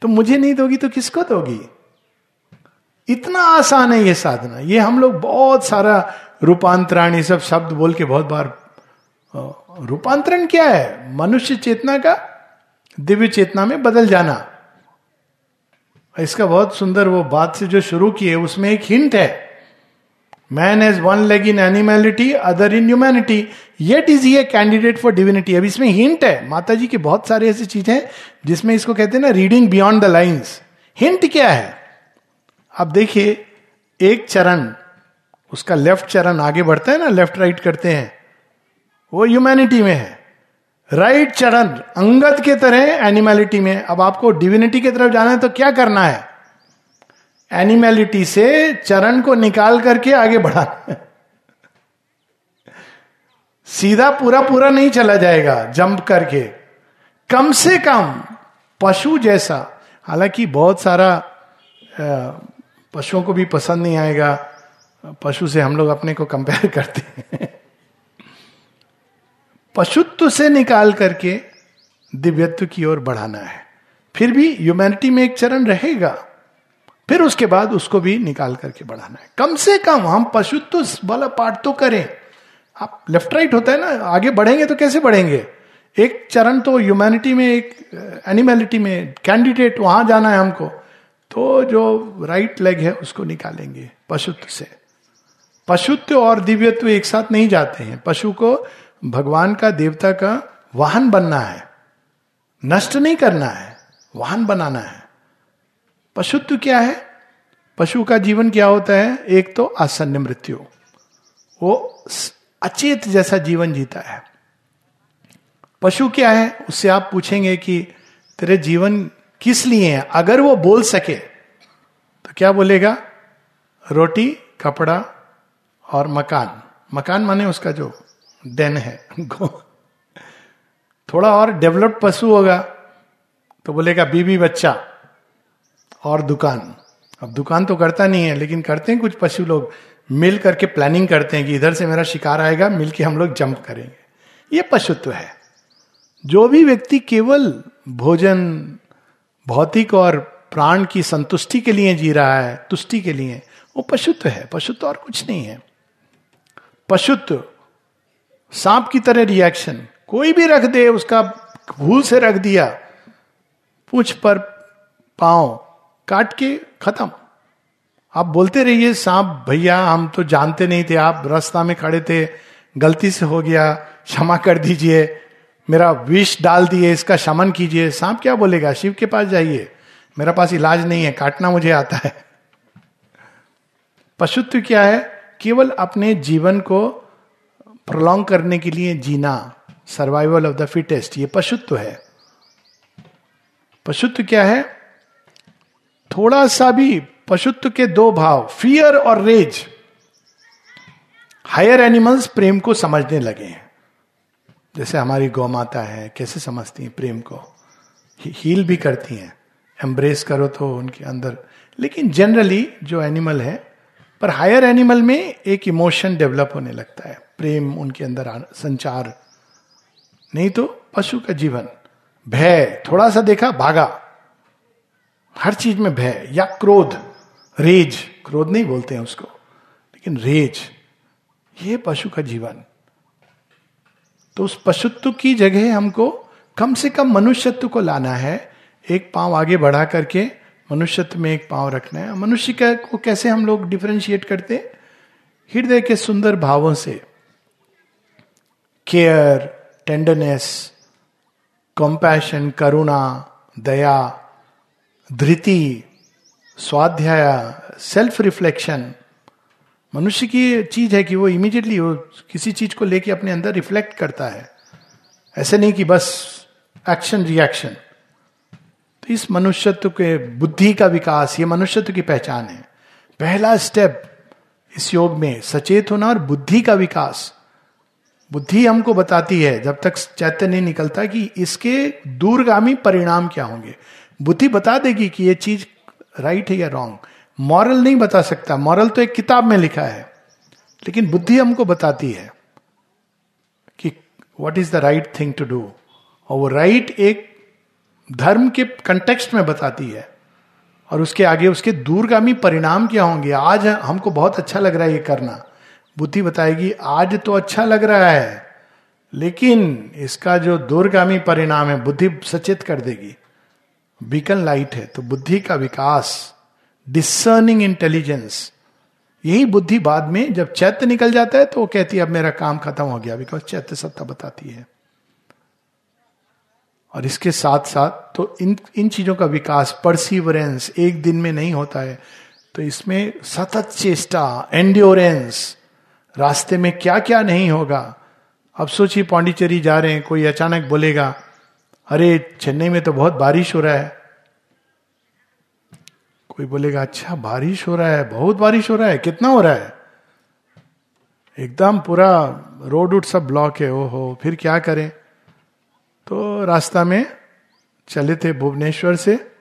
Speaker 1: तो मुझे नहीं दोगी तो किसको दोगी? इतना आसान है ये साधना। ये हम लोग बहुत सारा रूपांतरण ये सब शब्द बोल के बहुत बार रूपांतरण क्या है। मनुष्य चेतना का दिव्य चेतना में बदल जाना। इसका बहुत सुंदर वो बात से जो शुरू किए उसमें एक हिंट है। Man has one leg in animality other in humanity yet is ये कैंडिडेट फॉर डिविनिटी अब इसमें हिंट है। माता जी की बहुत सारी ऐसी चीज़ें हैं, जिसमें इसको कहते हैं ना reading beyond the lines hint क्या है? अब देखिए, एक चरण, उसका लेफ़्ट चरण आगे बढ़ता है ना लेफ़्ट राइट करते हैं। वो ह्यूमैनिटी में है। राइट चरण अंगत के तरह एनिमैलिटी में अब आपको डिविनिटी की तरफ़ जाना है तो क्या करना है? एनिमैलिटी से चरण को निकाल करके आगे बढ़ाना सीधा पूरा पूरा नहीं चला जाएगा, जंप करके। कम से कम पशु जैसा, हालाँकि बहुत सारा पशुओं को भी पसंद नहीं आएगा। पशु से हम लोग अपने को कंपेयर करते हैं। पशुत्व से निकाल करके दिव्यत्व की ओर बढ़ाना है। फिर भी ह्यूमैनिटी में एक चरण रहेगा। फिर उसके बाद उसको भी निकाल करके बढ़ाना है। कम से कम हम पशुत्व वाला पार्ट तो करें। आप लेफ़्ट राइट होता है ना, आगे बढ़ेंगे तो कैसे बढ़ेंगे? एक चरण तो ह्यूमैनिटी में, एक एनिमेलिटी में कैंडिडेट वहाँ जाना है हमको तो जो राइट लेग है उसको निकालेंगे पशुत्व से। पशुत्व और दिव्यत्व एक साथ नहीं जाते हैं। पशु को भगवान का देवता का वाहन बनना है। नष्ट नहीं करना है, वाहन बनाना है। पशुत्व क्या है? पशु का जीवन क्या होता है? एक तो आसन्न मृत्यु। वो अचेत जैसा जीवन जीता है। पशु क्या है? उससे आप पूछेंगे कि तेरे जीवन किस लिए है? अगर वो बोल सके तो क्या बोलेगा? रोटी, कपड़ा और मकान। मकान माने उसका जो डेन है थोड़ा और डेवलप्ड पशु होगा तो बोलेगा बीबी बच्चा। और दुकान। अब दुकान तो करता नहीं है, लेकिन करते हैं कुछ पशु लोग। मिल करके प्लानिंग करते हैं कि इधर से मेरा शिकार आएगा, मिल के हम लोग जंप करेंगे। ये पशुत्व है। जो भी व्यक्ति केवल भोजन, भौतिक और प्राण की संतुष्टि के लिए जी रहा है, तुष्टि के लिए, वो पशुत्व है। पशुत्व और कुछ नहीं है। पशुत्व, सांप की तरह रिएक्शन कोई भी रख दे, उसका भूल से रख दिया, पूछ पर पाओ काट के खत्म। आप बोलते रहिए, सांप, भैया, हम तो जानते नहीं थे, आप रास्ता में खड़े थे, गलती से हो गया, क्षमा कर दीजिए, मेरा विष डाल दिए, इसका शमन कीजिए। सांप क्या बोलेगा? शिव के पास जाइए। मेरा पास इलाज नहीं है, काटना मुझे आता है। पशुत्व क्या है? केवल अपने जीवन को प्रोलॉन्ग करने के लिए जीना सर्वाइवल ऑफ़ द फिटेस्ट ये पशुत्व है। पशुत्व क्या है? थोड़ा सा भी पशुत्व के दो भाव फियर और रेज हायर एनिमल्स प्रेम को समझने लगे हैं। जैसे हमारी गौ माता है, कैसे समझती हैं प्रेम को? हील भी करती हैं। एम्ब्रेस करो तो उनके अंदर। लेकिन जनरली जो एनिमल है, पर हायर एनिमल में एक इमोशन डेवलप होने लगता है। प्रेम उनके अंदर संचार। नहीं तो पशु का जीवन। भय थोड़ा सा देखा, भागा। हर चीज़ में भय या क्रोध, रेज, क्रोध नहीं बोलते हैं उसको, लेकिन रेज, ये पशु का जीवन। तो उस पशुत्व की जगह हमको कम से कम मनुष्यत्व को लाना है, एक पाँव आगे बढ़ा करके मनुष्यत्व में एक पाँव रखना है। मनुष्य का को कैसे हम लोग डिफ्रेंशिएट करते हृदय के सुंदर भावों से। केयर टेंडरनेस कंपैशन करुणा, दया धृति, स्वाध्याय सेल्फ रिफ्लेक्शन मनुष्य की चीज़ है कि वो इमीडिएटली वो किसी चीज़ को लेके अपने अंदर रिफ्लेक्ट करता है। ऐसे नहीं कि बस एक्शन रिएक्शन तो इस मनुष्यत्व के बुद्धि का विकास, ये मनुष्यत्व की पहचान है। पहला स्टेप इस योग में सचेत होना और बुद्धि का विकास। बुद्धि हमको बताती है, जब तक चैत्य नहीं निकलता, कि इसके दूरगामी परिणाम क्या होंगे। बुद्धि बता देगी कि ये चीज़ राइट है या रॉन्ग। मॉरल नहीं बता सकता। मॉरल तो एक किताब में लिखा है। लेकिन बुद्धि हमको बताती है कि what is the right thing to do और वो राइट right एक धर्म के कंटेक्स्ट में बताती है। और उसके आगे उसके दूरगामी परिणाम क्या होंगे? आज हमको बहुत अच्छा लग रहा है ये करना। बुद्धि बताएगी, आज तो अच्छा लग रहा है, लेकिन इसका जो दूरगामी परिणाम है, बुद्धि सचेत कर देगी। बीकन लाइट है तो बुद्धि का विकास डिसर्निंग इंटेलिजेंस यही बुद्धि बाद में जब चैत्य निकल जाता है तो वो कहती है, अब मेरा काम खत्म हो गया बिकॉज़ चैत्य सत्ता बताती है. और इसके साथ साथ तो इन इन चीज़ों का विकास परसिवरेंस एक दिन में नहीं होता है तो इसमें सतत चेष्टा एंड्योरेंस रास्ते में क्या क्या नहीं होगा। अब सोचिए, पांडिचेरी जा रहे हैं, कोई अचानक बोलेगा अरे, चेन्नई में तो बहुत बारिश हो रहा है। कोई बोलेगा अच्छा बारिश हो रहा है, बहुत बारिश हो रहा है, कितना हो रहा है? एकदम पूरा रोड उड सब ब्लॉक है, ओहो, फिर क्या करें? तो रास्ता में चले थे भुवनेश्वर से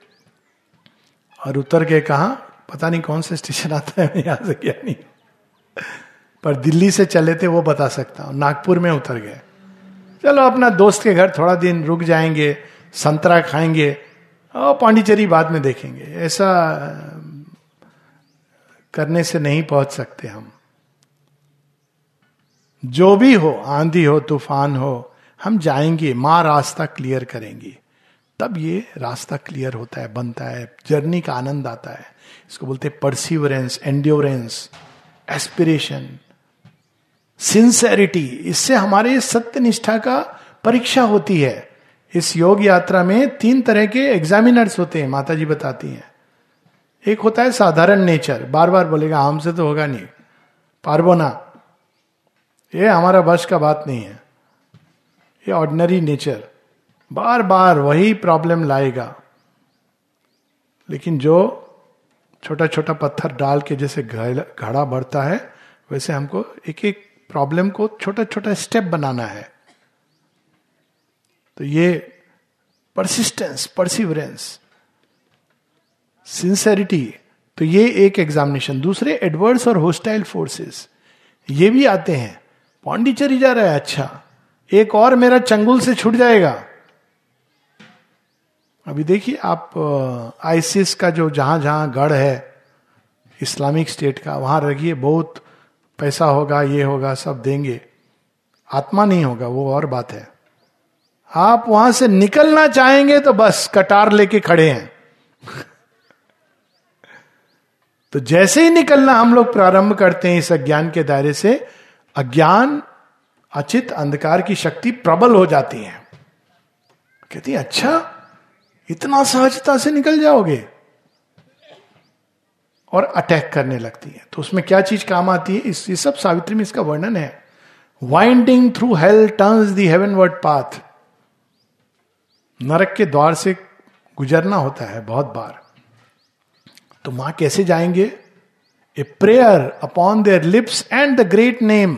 Speaker 1: और उतर के कहा? पता नहीं कौन सा स्टेशन आता है यहाँ से क्या नहीं। पर दिल्ली से चले थे, वो बता सकता हूँ। नागपुर में उतर गए। चलो अपना दोस्त के घर थोड़ा दिन रुक जाएँगे, संतरा खाएँगे, और पांडिचेरी बाद में देखेंगे। ऐसा करने से नहीं पहुँच सकते हम। जो भी हो, आंधी हो, तूफ़ान हो, हम जाएँगे, माँ रास्ता क्लियर करेंगी। तब ये रास्ता क्लियर होता है, बनता है जर्नी का आनंद आता है। इसको बोलते हैं परसिवरेंस एंड्योरेंस एस्पिरेशन सिंसेरिटी इससे हमारे सत्य निष्ठा का परीक्षा होती है। इस योग यात्रा में तीन तरह के एग्जामिनर्स होते हैं माता जी बताती हैं। एक होता है साधारण नेचर बार बार बोलेगा, हमसे तो होगा नहीं। पार्बोना ये हमारा बस का बात नहीं है। ये ऑर्डिनरी नेचर बार बार वही प्रॉब्लम लाएगा। लेकिन जो छोटा छोटा पत्थर डाल के जैसे घड़ा बढ़ता है, वैसे हमको एक एक प्रॉब्लम को छोटा छोटा स्टेप बनाना है। तो ये परसिस्टेंस परसिवरेंस सिंसेरिटी तो ये एक एग्जामिनेशन दूसरे एडवर्स और होस्टाइल फोर्सेस ये भी आते हैं। पौंडीचेरी जा रहा है अच्छा। एक और मेरा चंगुल से छूट जाएगा। अभी देखिए आप आईसीस का जो जहाँ जहाँ गढ़ है, इस्लामिक स्टेट का, वहाँ रखिए बहुत पैसा होगा, ये होगा, सब देंगे। आत्मा नहीं होगा, वो और बात है। आप वहाँ से निकलना चाहेंगे तो बस कटार लेके खड़े हैं। तो जैसे ही निकलना हम लोग प्रारंभ करते हैं इस अज्ञान के दायरे से, अज्ञान, अचित अंधकार की शक्ति प्रबल हो जाती है। कहती है अच्छा इतना सहजता से निकल जाओगे? और अटैक करने लगती है। तो उसमें क्या चीज़ काम आती है? इस, ये सब सावित्री में इसका वर्णन है। Winding through hell turns the heavenward path नरक के द्वार से गुजरना होता है बहुत बार। तो माँ कैसे जाएँगे? A prayer upon their lips and the great name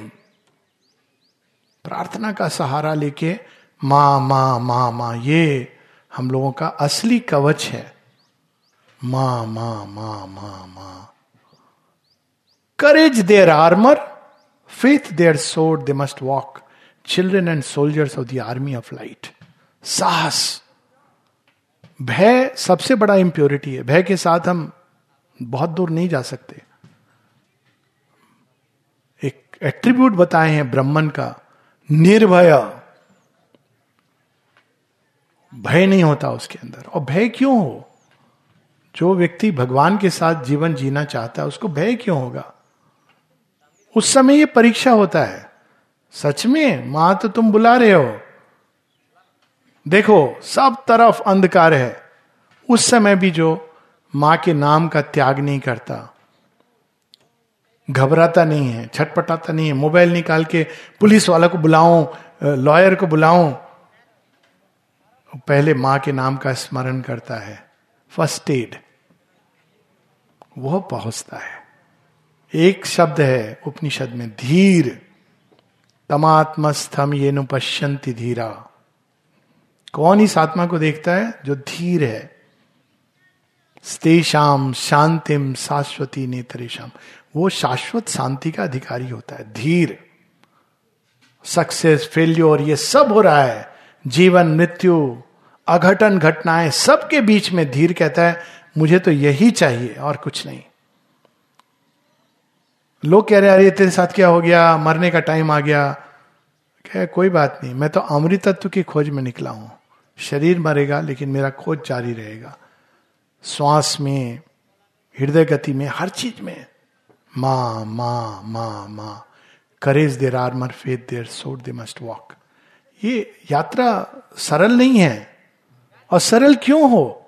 Speaker 1: प्रार्थना का सहारा लेके, माँ माँ माँ माँ, ये हम लोगों का असली कवच है। माँ माँ माँ माँ माँ। Courage their armour faith their sword they must walk children and soldiers of the army of light साहस भय सबसे बड़ा इंप्योरिटी है भय के साथ हम बहुत दूर नहीं जा सकते एक एट्रीब्यूट बताए हैं ब्राह्मण का निर्भय भय नहीं होता उसके अंदर और भय क्यों हो जो व्यक्ति भगवान के साथ जीवन जीना चाहता है, उसको भय क्यों होगा? उस समय ये परीक्षा होता है। सच में, माँ तो तुम बुला रहे हो। देखो, सब तरफ़ अंधकार है। उस समय भी जो माँ के नाम का त्याग नहीं करता। घबराता नहीं है, छटपटाता नहीं है। मोबाइल निकाल के पुलिस वाला को बुलाऊं, लॉयर को बुलाऊं, पहले माँ के नाम का स्मरण करता है। First aid. वह पहुँचता है। एक शब्द है उपनिषद में, धीर। तमात्मस्थम ये नु पश्यंति धीरा। कौन इस आत्मा को देखता है? जो धीर है। स्तेषाम शांतिम शाश्वती नेतरेशम वो शाश्वत शांति का अधिकारी होता है, धीर। सक्सेस, फेल्योर, ये सब हो रहा है। जीवन, मृत्यु अघटन घटनाएँ सबके बीच में धीर कहता है, मुझे तो यही चाहिए और कुछ नहीं. लोग कह रहे अरे, तेरे साथ क्या हो गया? मरने का टाइम आ गया. कह, कोई बात नहीं, मैं तो अमृत तत्व की खोज में निकला हूँ। शरीर मरेगा, लेकिन मेरा खोज जारी रहेगा। श्वास में, हृदय गति में, हर चीज़ में। मा मा मा मा। Courage there are, more faith there sought they must walk. ये यात्रा सरल नहीं है। और सरल क्यों हो?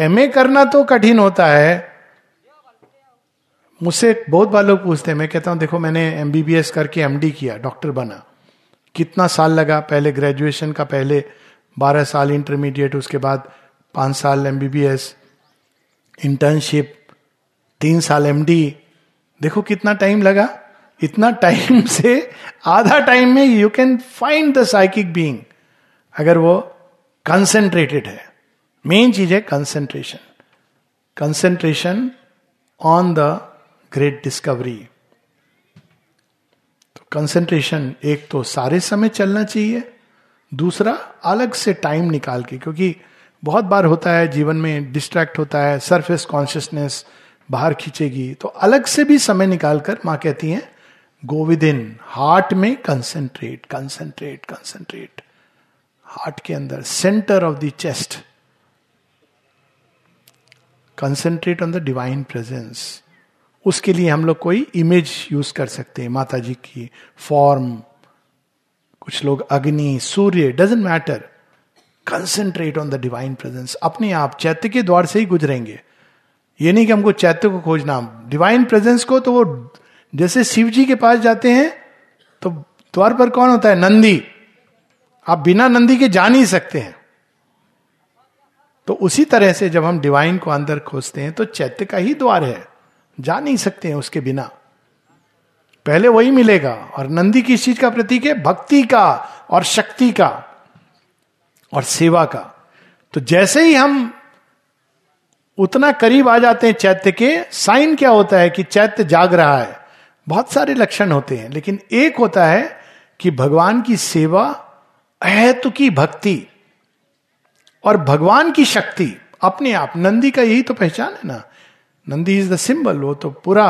Speaker 1: एमए करना तो कठिन होता है। मुझसे बहुत बार लोग पूछते हैं, मैं कहता हूँ, देखो, मैंने एमबीबीएस करके एमडी किया, डॉक्टर बना। कितना साल लगा? पहले ग्रेजुएशन का पहले बारह साल इंटरमीडिएट उसके बाद पाँच साल एमबीबीएस इंटर्नशिप तीन साल एमडी देखो, कितना टाइम लगा? इतना टाइम से आधा टाइम में you can find the psychic being अगर वो कंसेंट्रेटेड है मेन चीज़ है concentration concentration on the great discovery तो कंसेंट्रेशन एक तो सारे समय चलना चाहिए, दूसरा अलग से टाइम निकाल के, क्योंकि बहुत बार होता है जीवन में डिस्ट्रैक्ट होता है सरफेस कॉन्शियसनेस बाहर खींचेगी तो अलग से भी समय निकालकर माँ कहती हैं गो विद इन हार्ट में कंसेंट्रेट कंसेंट्रेट कंसेंट्रेट हार्ट के अंदर centre of the chest concentrate on the divine presence उसके लिए हम लोग कोई इमेज यूज़ कर सकते हैं माता जी की फॉर्म कुछ लोग अग्नि, सूर्य doesn't matter concentrate on the divine presence अपने आप चैत्य के द्वार से ही गुजरेंगे। ये नहीं कि हमको चैत्य को खोजना डिवाइन प्रेजेंस को तो वो, जैसे शिव जी के पास जाते हैं तो द्वार पर कौन होता है? नंदी। आप बिना नंदी के जा नहीं सकते हैं। तो उसी तरह से जब हम डिवाइन को अंदर खोजते हैं तो चैत्य का ही द्वार है। जा नहीं सकते हैं उसके बिना। पहले वही मिलेगा, और नंदी किस चीज़ का प्रतीक है भक्ति का, और शक्ति का, और सेवा का। तो जैसे ही हम उतना करीब आ जाते हैं चैत्य के, साइन क्या होता है कि चैत्य जाग रहा है। बहुत सारे लक्षण होते हैं, लेकिन एक होता है कि भगवान की सेवा अहेतु की भक्ति और भगवान की शक्ति अपने आप। नंदी का यही तो पहचान है ना। नंदी इज़ द सिंबल वो तो पूरा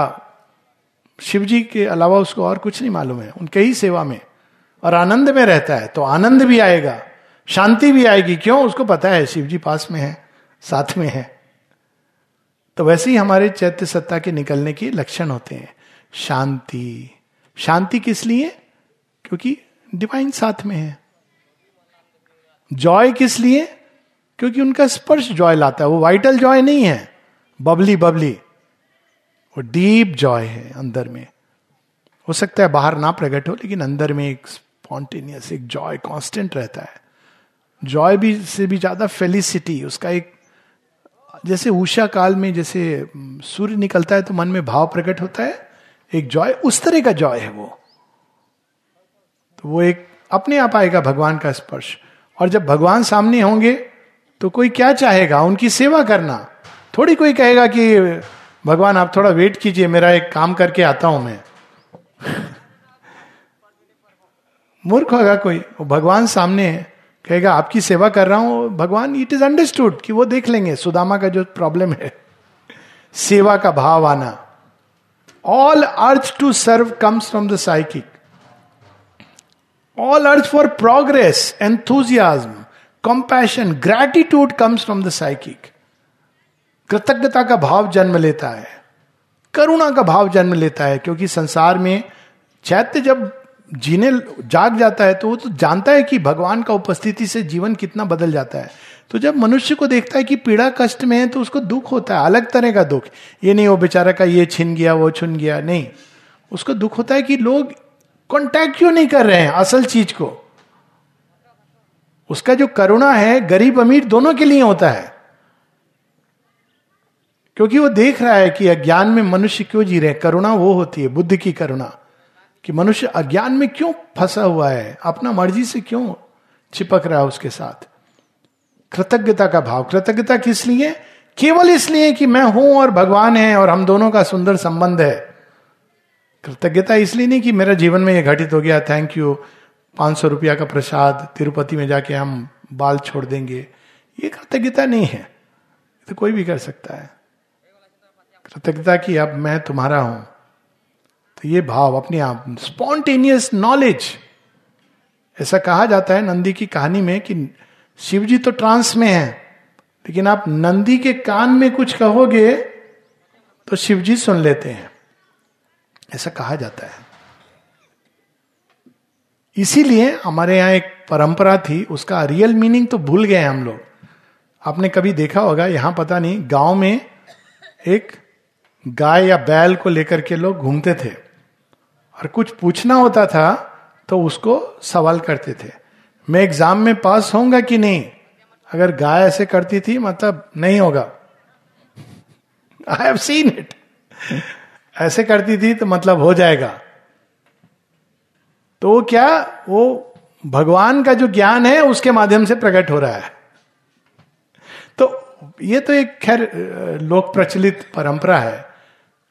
Speaker 1: शिव जी के अलावा उसको और कुछ नहीं मालूम है। उनके ही सेवा में और आनंद में रहता है तो आनंद भी आएगा, शांति भी आएगी। क्यों? उसको पता है शिव जी पास में है, साथ में है। तो वैसे ही हमारे चैत्य सत्ता के निकलने के लक्षण होते हैं। शांति। शांति किस लिए? क्योंकि डिवाइन साथ में है। जॉय किस लिए? क्योंकि उनका स्पर्श जॉय लाता है। वो वाइटल जॉय नहीं है। बबली बबली वो डीप जॉय है अंदर में। हो सकता है बाहर ना प्रकट हो, लेकिन अंदर में एक स्पॉन्टेनियस एक जॉय कांस्टेंट रहता है। जॉय भी, से भी ज़्यादा फेलिसिटी उसका एक, जैसे उषा काल में जैसे सूर्य निकलता है तो मन में भाव प्रकट होता है। एक जॉय उस तरह का जॉय है वो। तो वो एक अपने आप आएगा भगवान का स्पर्श। और जब भगवान सामने होंगे तो कोई क्या चाहेगा? उनकी सेवा करना। थोड़ी कोई कहेगा कि, भगवान, आप थोड़ा वेट कीजिए, मेरा एक काम करके आता हूँ मैं। मूर्ख होगा कोई। वो भगवान सामने है कहेगा, आपकी सेवा कर रहा हूँ। भगवान इट इज़ अंडरस्टूड कि वो देख लेंगे, सुदामा का जो प्रॉब्लम है। सेवा का भाव आना। All urge to serve comes from the psychic all urge for progress enthusiasm compassion gratitude comes from the psychic कृतज्ञता का भाव जन्म लेता है। करुणा का भाव जन्म लेता है, क्योंकि संसार में चैत्य जब जीने जाग जाता है तो वो तो जानता है कि भगवान का उपस्थिति से जीवन कितना बदल जाता है। तो जब मनुष्य को देखता है कि पीड़ा कष्ट में है तो उसको दुख होता है, अलग तरह का दुख। ये नहीं, वो बेचारा का ये छिन गया, वो छुन गया, नहीं। उसको दुख होता है कि लोग कॉन्टैक्ट क्यों नहीं कर रहे हैं असल चीज़ को? उसका जो करुणा है, गरीब अमीर दोनों के लिए होता है। क्योंकि वो देख रहा है कि अज्ञान में मनुष्य क्यों जी रहे करुणा वो होती है, बुद्ध की करुणा। कि मनुष्य अज्ञान में क्यों फंसा हुआ है? अपना मर्ज़ी से क्यों चिपक रहा है उसके साथ? कृतज्ञता का भाव। कृतज्ञता किस लिए? केवल इसलिए कि मैं हूँ और भगवान है और हम दोनों का सुंदर संबंध है। कृतज्ञता इसलिए नहीं कि मेरा जीवन में यह घटित हो गया थैंक यू पाँच सौ रुपया का प्रसाद, तिरुपति में जाके हम बाल छोड़ देंगे। ये कृतज्ञता नहीं है। तो कोई भी कर सकता है। कृतज्ञता की अब मैं तुम्हारा हूँ। तो ये भाव अपने आप स्पॉन्टेनियस नॉलेज ऐसा कहा जाता है नंदी की कहानी में कि शिव जी तो ट्रांस में है, लेकिन आप नंदी के कान में कुछ कहोगे तो शिव जी सुन लेते हैं। ऐसा कहा जाता है। इसीलिए हमारे यहाँ एक परंपरा थी, उसका रियल मीनिंग तो भूल गए हम लोग। आपने कभी देखा होगा, यहाँ पता नहीं, गाँव में एक गाय या बैल को लेकर के लोग घूमते थे। और कुछ पूछना होता था तो उसको सवाल करते थे। मैं एग्ज़ाम में पास होऊँगा कि नहीं? अगर गाय ऐसे करती थी मतलब नहीं होगा। आई हैव सीन इट ऐसे करती थी तो मतलब हो जाएगा। तो वो क्या, वो भगवान का जो ज्ञान है उसके माध्यम से प्रकट हो रहा है। तो ये तो एक खैर, लोक प्रचलित परंपरा है,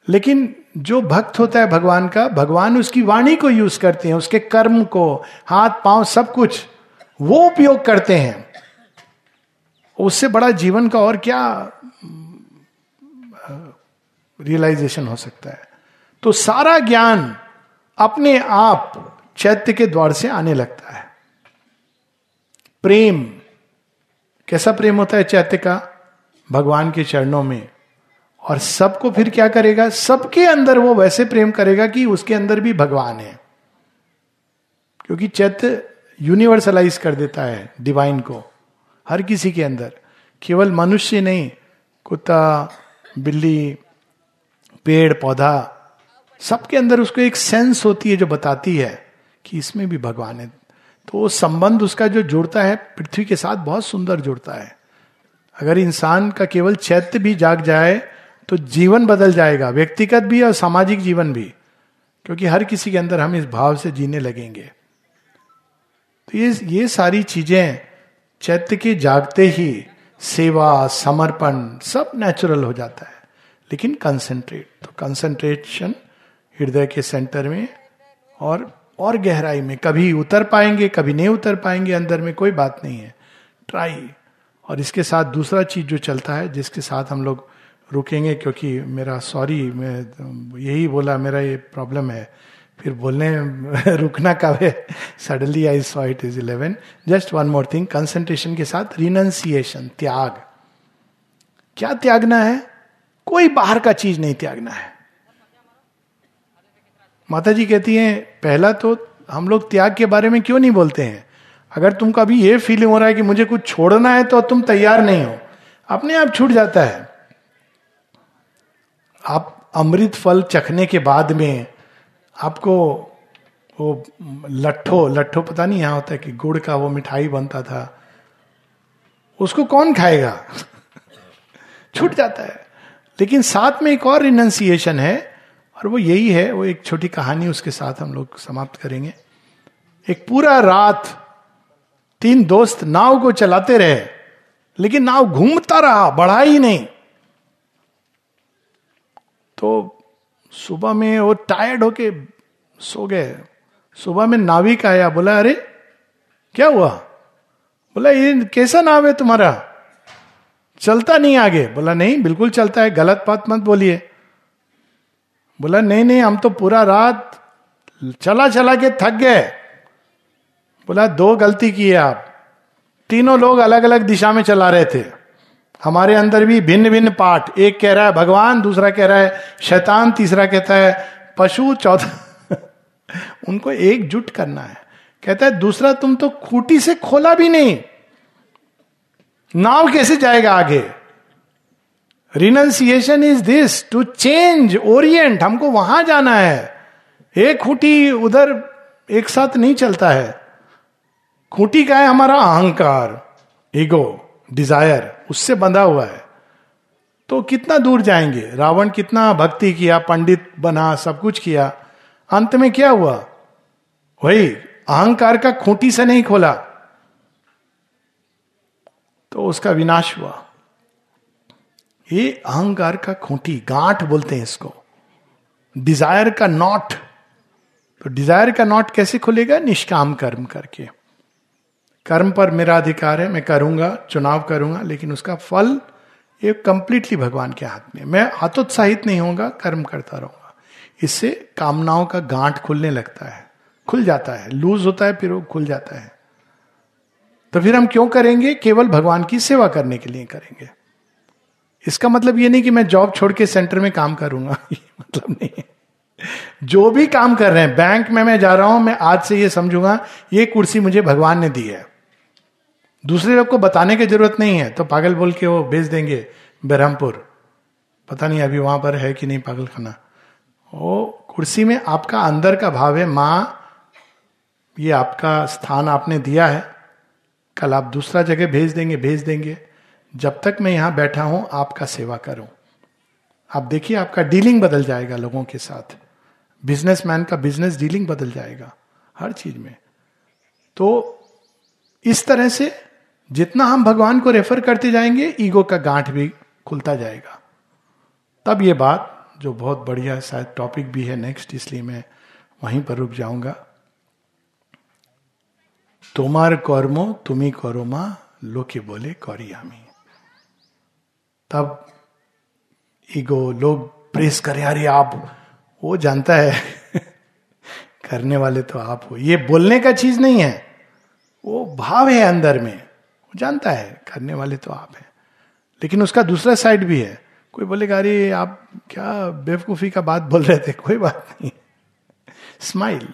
Speaker 1: लेकिन जो भक्त होता है भगवान का, भगवान उसकी वाणी को यूज़ करते हैं, उसके कर्म को, हाथ, पाँव, सब कुछ, वो उपयोग करते हैं। उससे बड़ा जीवन का और क्या रियलाइजेशन हो सकता है। तो सारा ज्ञान अपने आप चैत्य के द्वार से आने लगता है। प्रेम, कैसा प्रेम होता है चैत्य का? भगवान के चरणों में। और सबको फिर क्या करेगा? सबके अंदर वो वैसे प्रेम करेगा कि उसके अंदर भी भगवान है। क्योंकि चैत्य यूनिवर्सलाइज कर देता है डिवाइन को, हर किसी के अंदर। केवल मनुष्य नहीं, कुत्ता, बिल्ली पेड़, पौधा, सबके अंदर उसको एक सेंस होती है जो बताती है कि इसमें भी भगवान है। तो संबंध उसका जो जुड़ता है, पृथ्वी के साथ बहुत सुंदर जुड़ता है। अगर इंसान का केवल चैत्य भी जाग जाए तो जीवन बदल जाएगा, व्यक्तिगत भी और सामाजिक जीवन भी, क्योंकि हर किसी के अंदर हम इस भाव से जीने लगेंगे। तो ये ये सारी चीज़ें चैत्य के जागते ही सेवा, समर्पण, सब नेचुरल हो जाता है। लेकिन कंसेंट्रेट तो कंसेंट्रेशन हृदय के सेंटर में और और गहराई में। कभी उतर पाएँगे, कभी नहीं उतर पाएँगे, अंदर में कोई बात नहीं है। ट्राई और इसके साथ दूसरा चीज़ जो चलता है, जिसके साथ हम लोग रुकेंगे, क्योंकि मेरा सॉरी मैं यही बोला, मेरा ये प्रॉब्लम है। फिर बोलने, रुकना कब है? Suddenly I saw it is eleven just one more thing concentration के साथ रिनंसिएशन त्याग। क्या त्यागना है? कोई बाहर का चीज़ नहीं त्यागना है। माता जी कहती हैं, पहला तो हम लोग त्याग के बारे में क्यों नहीं बोलते हैं? अगर तुमको अभी ये फीलिंग हो रहा है कि मुझे कुछ छोड़ना है तो तुम तैयार नहीं हो। अपने आप छूट जाता है। आप अमृत फल चखने के बाद में आपको वो लट्ठो लट्ठो पता नहीं यहाँ होता है कि गुड़ का वो मिठाई बनता था, उसको कौन खाएगा? छूट जाता है। लेकिन साथ में एक और रिनंसिएशन है, और वो यही है, वो एक छोटी कहानी उसके साथ हम लोग समाप्त करेंगे। एक पूरा रात तीन दोस्त नाव को चलाते रहे, लेकिन नाव घूमता रहा, बढ़ा ही नहीं। तो सुबह में वो टायर्ड होके सो गए। सुबह में नाविक आया, बोला, अरे, क्या हुआ? बोला, ये कैसा नाव है तुम्हारा? चलता नहीं आगे। बोला, नहीं, बिल्कुल चलता है, गलत बात मत बोलिए। बोला, नहीं नहीं, हम तो पूरा रात चला चला के थक गए। बोला, दो गलती की है आप। तीनों लोग अलग अलग दिशा में चला रहे थे। हमारे अंदर भी भिन्न भिन्न पाठ। एक कह रहा है भगवान, दूसरा कह रहा है शैतान, तीसरा कहता है पशु, चौथा उनको एकजुट करना है। कहता है, दूसरा तुम तो खूटी से खोला भी नहीं। नाव कैसे जाएगा आगे? Renunciation is this to change orient हमको वहाँ जाना है। एक खूटी उधर एक साथ नहीं चलता है। खूटी का है हमारा अहंकार ईगो डिज़ायर उससे बंधा हुआ है। तो कितना दूर जाएँगे? रावण कितना भक्ति किया, पंडित बना, सब कुछ किया। अंत में क्या हुआ? वही, अहंकार का खूंटी से नहीं खोला। तो उसका विनाश हुआ। ये अहंकार का खूंटी, गांठ बोलते हैं इसको। डिज़ायर का नॉट तो डिज़ायर का नॉट कैसे खुलेगा? निष्काम कर्म करके। कर्म पर मेरा अधिकार है, मैं करूँगा, चुनाव करूँगा, लेकिन उसका फल ये कंप्लीटली भगवान के हाथ में मैं हतोत्साहित नहीं होगा कर्म करता रहूँगा। इससे कामनाओं का गांठ खुलने लगता है। खुल जाता है। लूज होता है, फिर वो खुल जाता है। तो फिर हम क्यों करेंगे? केवल भगवान की सेवा करने के लिए करेंगे। इसका मतलब ये नहीं कि मैं जॉब छोड़ के सेंटर में काम करूँगा। ये मतलब नहीं है। जो भी काम कर रहे हैं, बैंक में मैं जा रहा हूँ, मैं आज से ये समझूँगा, ये कुर्सी मुझे भगवान ने दी है। दूसरे लोग को बताने की ज़रूरत नहीं है तो पागल बोल के वो भेज देंगे, बरहमपुर। पता नहीं अभी वहाँ पर है कि नहीं पागल खाना वो कुर्सी में आपका अंदर का भाव है, माँ, ये आपका स्थान आपने दिया है। कल आप दूसरा जगह भेज देंगे भेज देंगे। जब तक मैं यहाँ बैठा हूँ, आपका सेवा करूँ। आप देखिए, आपका डीलिंग बदल जाएगा लोगों के साथ। बिजनेसमैन का बिज़नेस डीलिंग बदल जाएगा, हर चीज़ में। तो इस तरह से जितना हम भगवान को रेफर करते जाएँगे, ईगो का गांठ भी खुलता जाएगा। तब ये बात, जो बहुत बढ़िया शायद टॉपिक भी है नेक्स्ट इसलिए मैं वहीं पर रुक जाऊँगा। तुम्हार कर्मो तुम्ही करो माँ लोके बोले कौरियामी तब ईगो लोग प्रेस करे अरे आप वो जानता है करने वाले तो आप हो ये बोलने का चीज़ नहीं है, वो भाव है अंदर में, वो जानता है, करने वाले तो आप हैं। लेकिन उसका दूसरा साइड भी है, कोई बोलेगा, अरे आप क्या बेवकूफ़ी का बात बोल रहे थे? कोई बात नहीं। स्माइल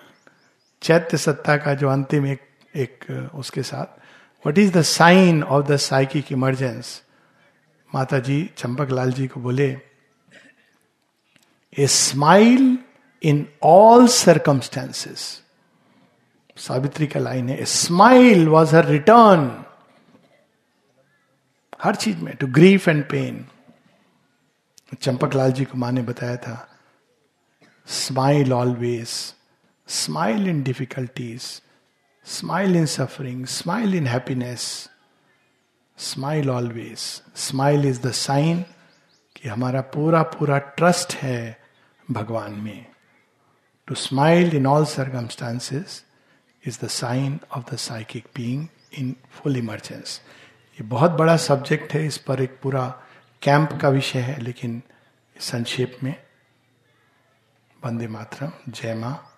Speaker 1: चैत्य सत्ता का जो अंतिम एक एक उसके साथ। What is the sign of the psychic emergence माता जी चंपक लाल जी को बोले a smile in all circumstances Savitri का लाइन है a smile was her return हर चीज़ में to grief and pain Champak Lal ji को माँ ने बताया था smile always smile in difficulties smile in suffering smile in happiness smile always smile is the sign कि हमारा पूरा पूरा ट्रस्ट है भगवान में। To smile in all circumstances is the sign of the psychic being in full emergence ये बहुत बड़ा सब्जेक्ट है, इस पर एक पूरा कैंप का विषय है, लेकिन संक्षेप में। वंदे मातरम, जय माँ।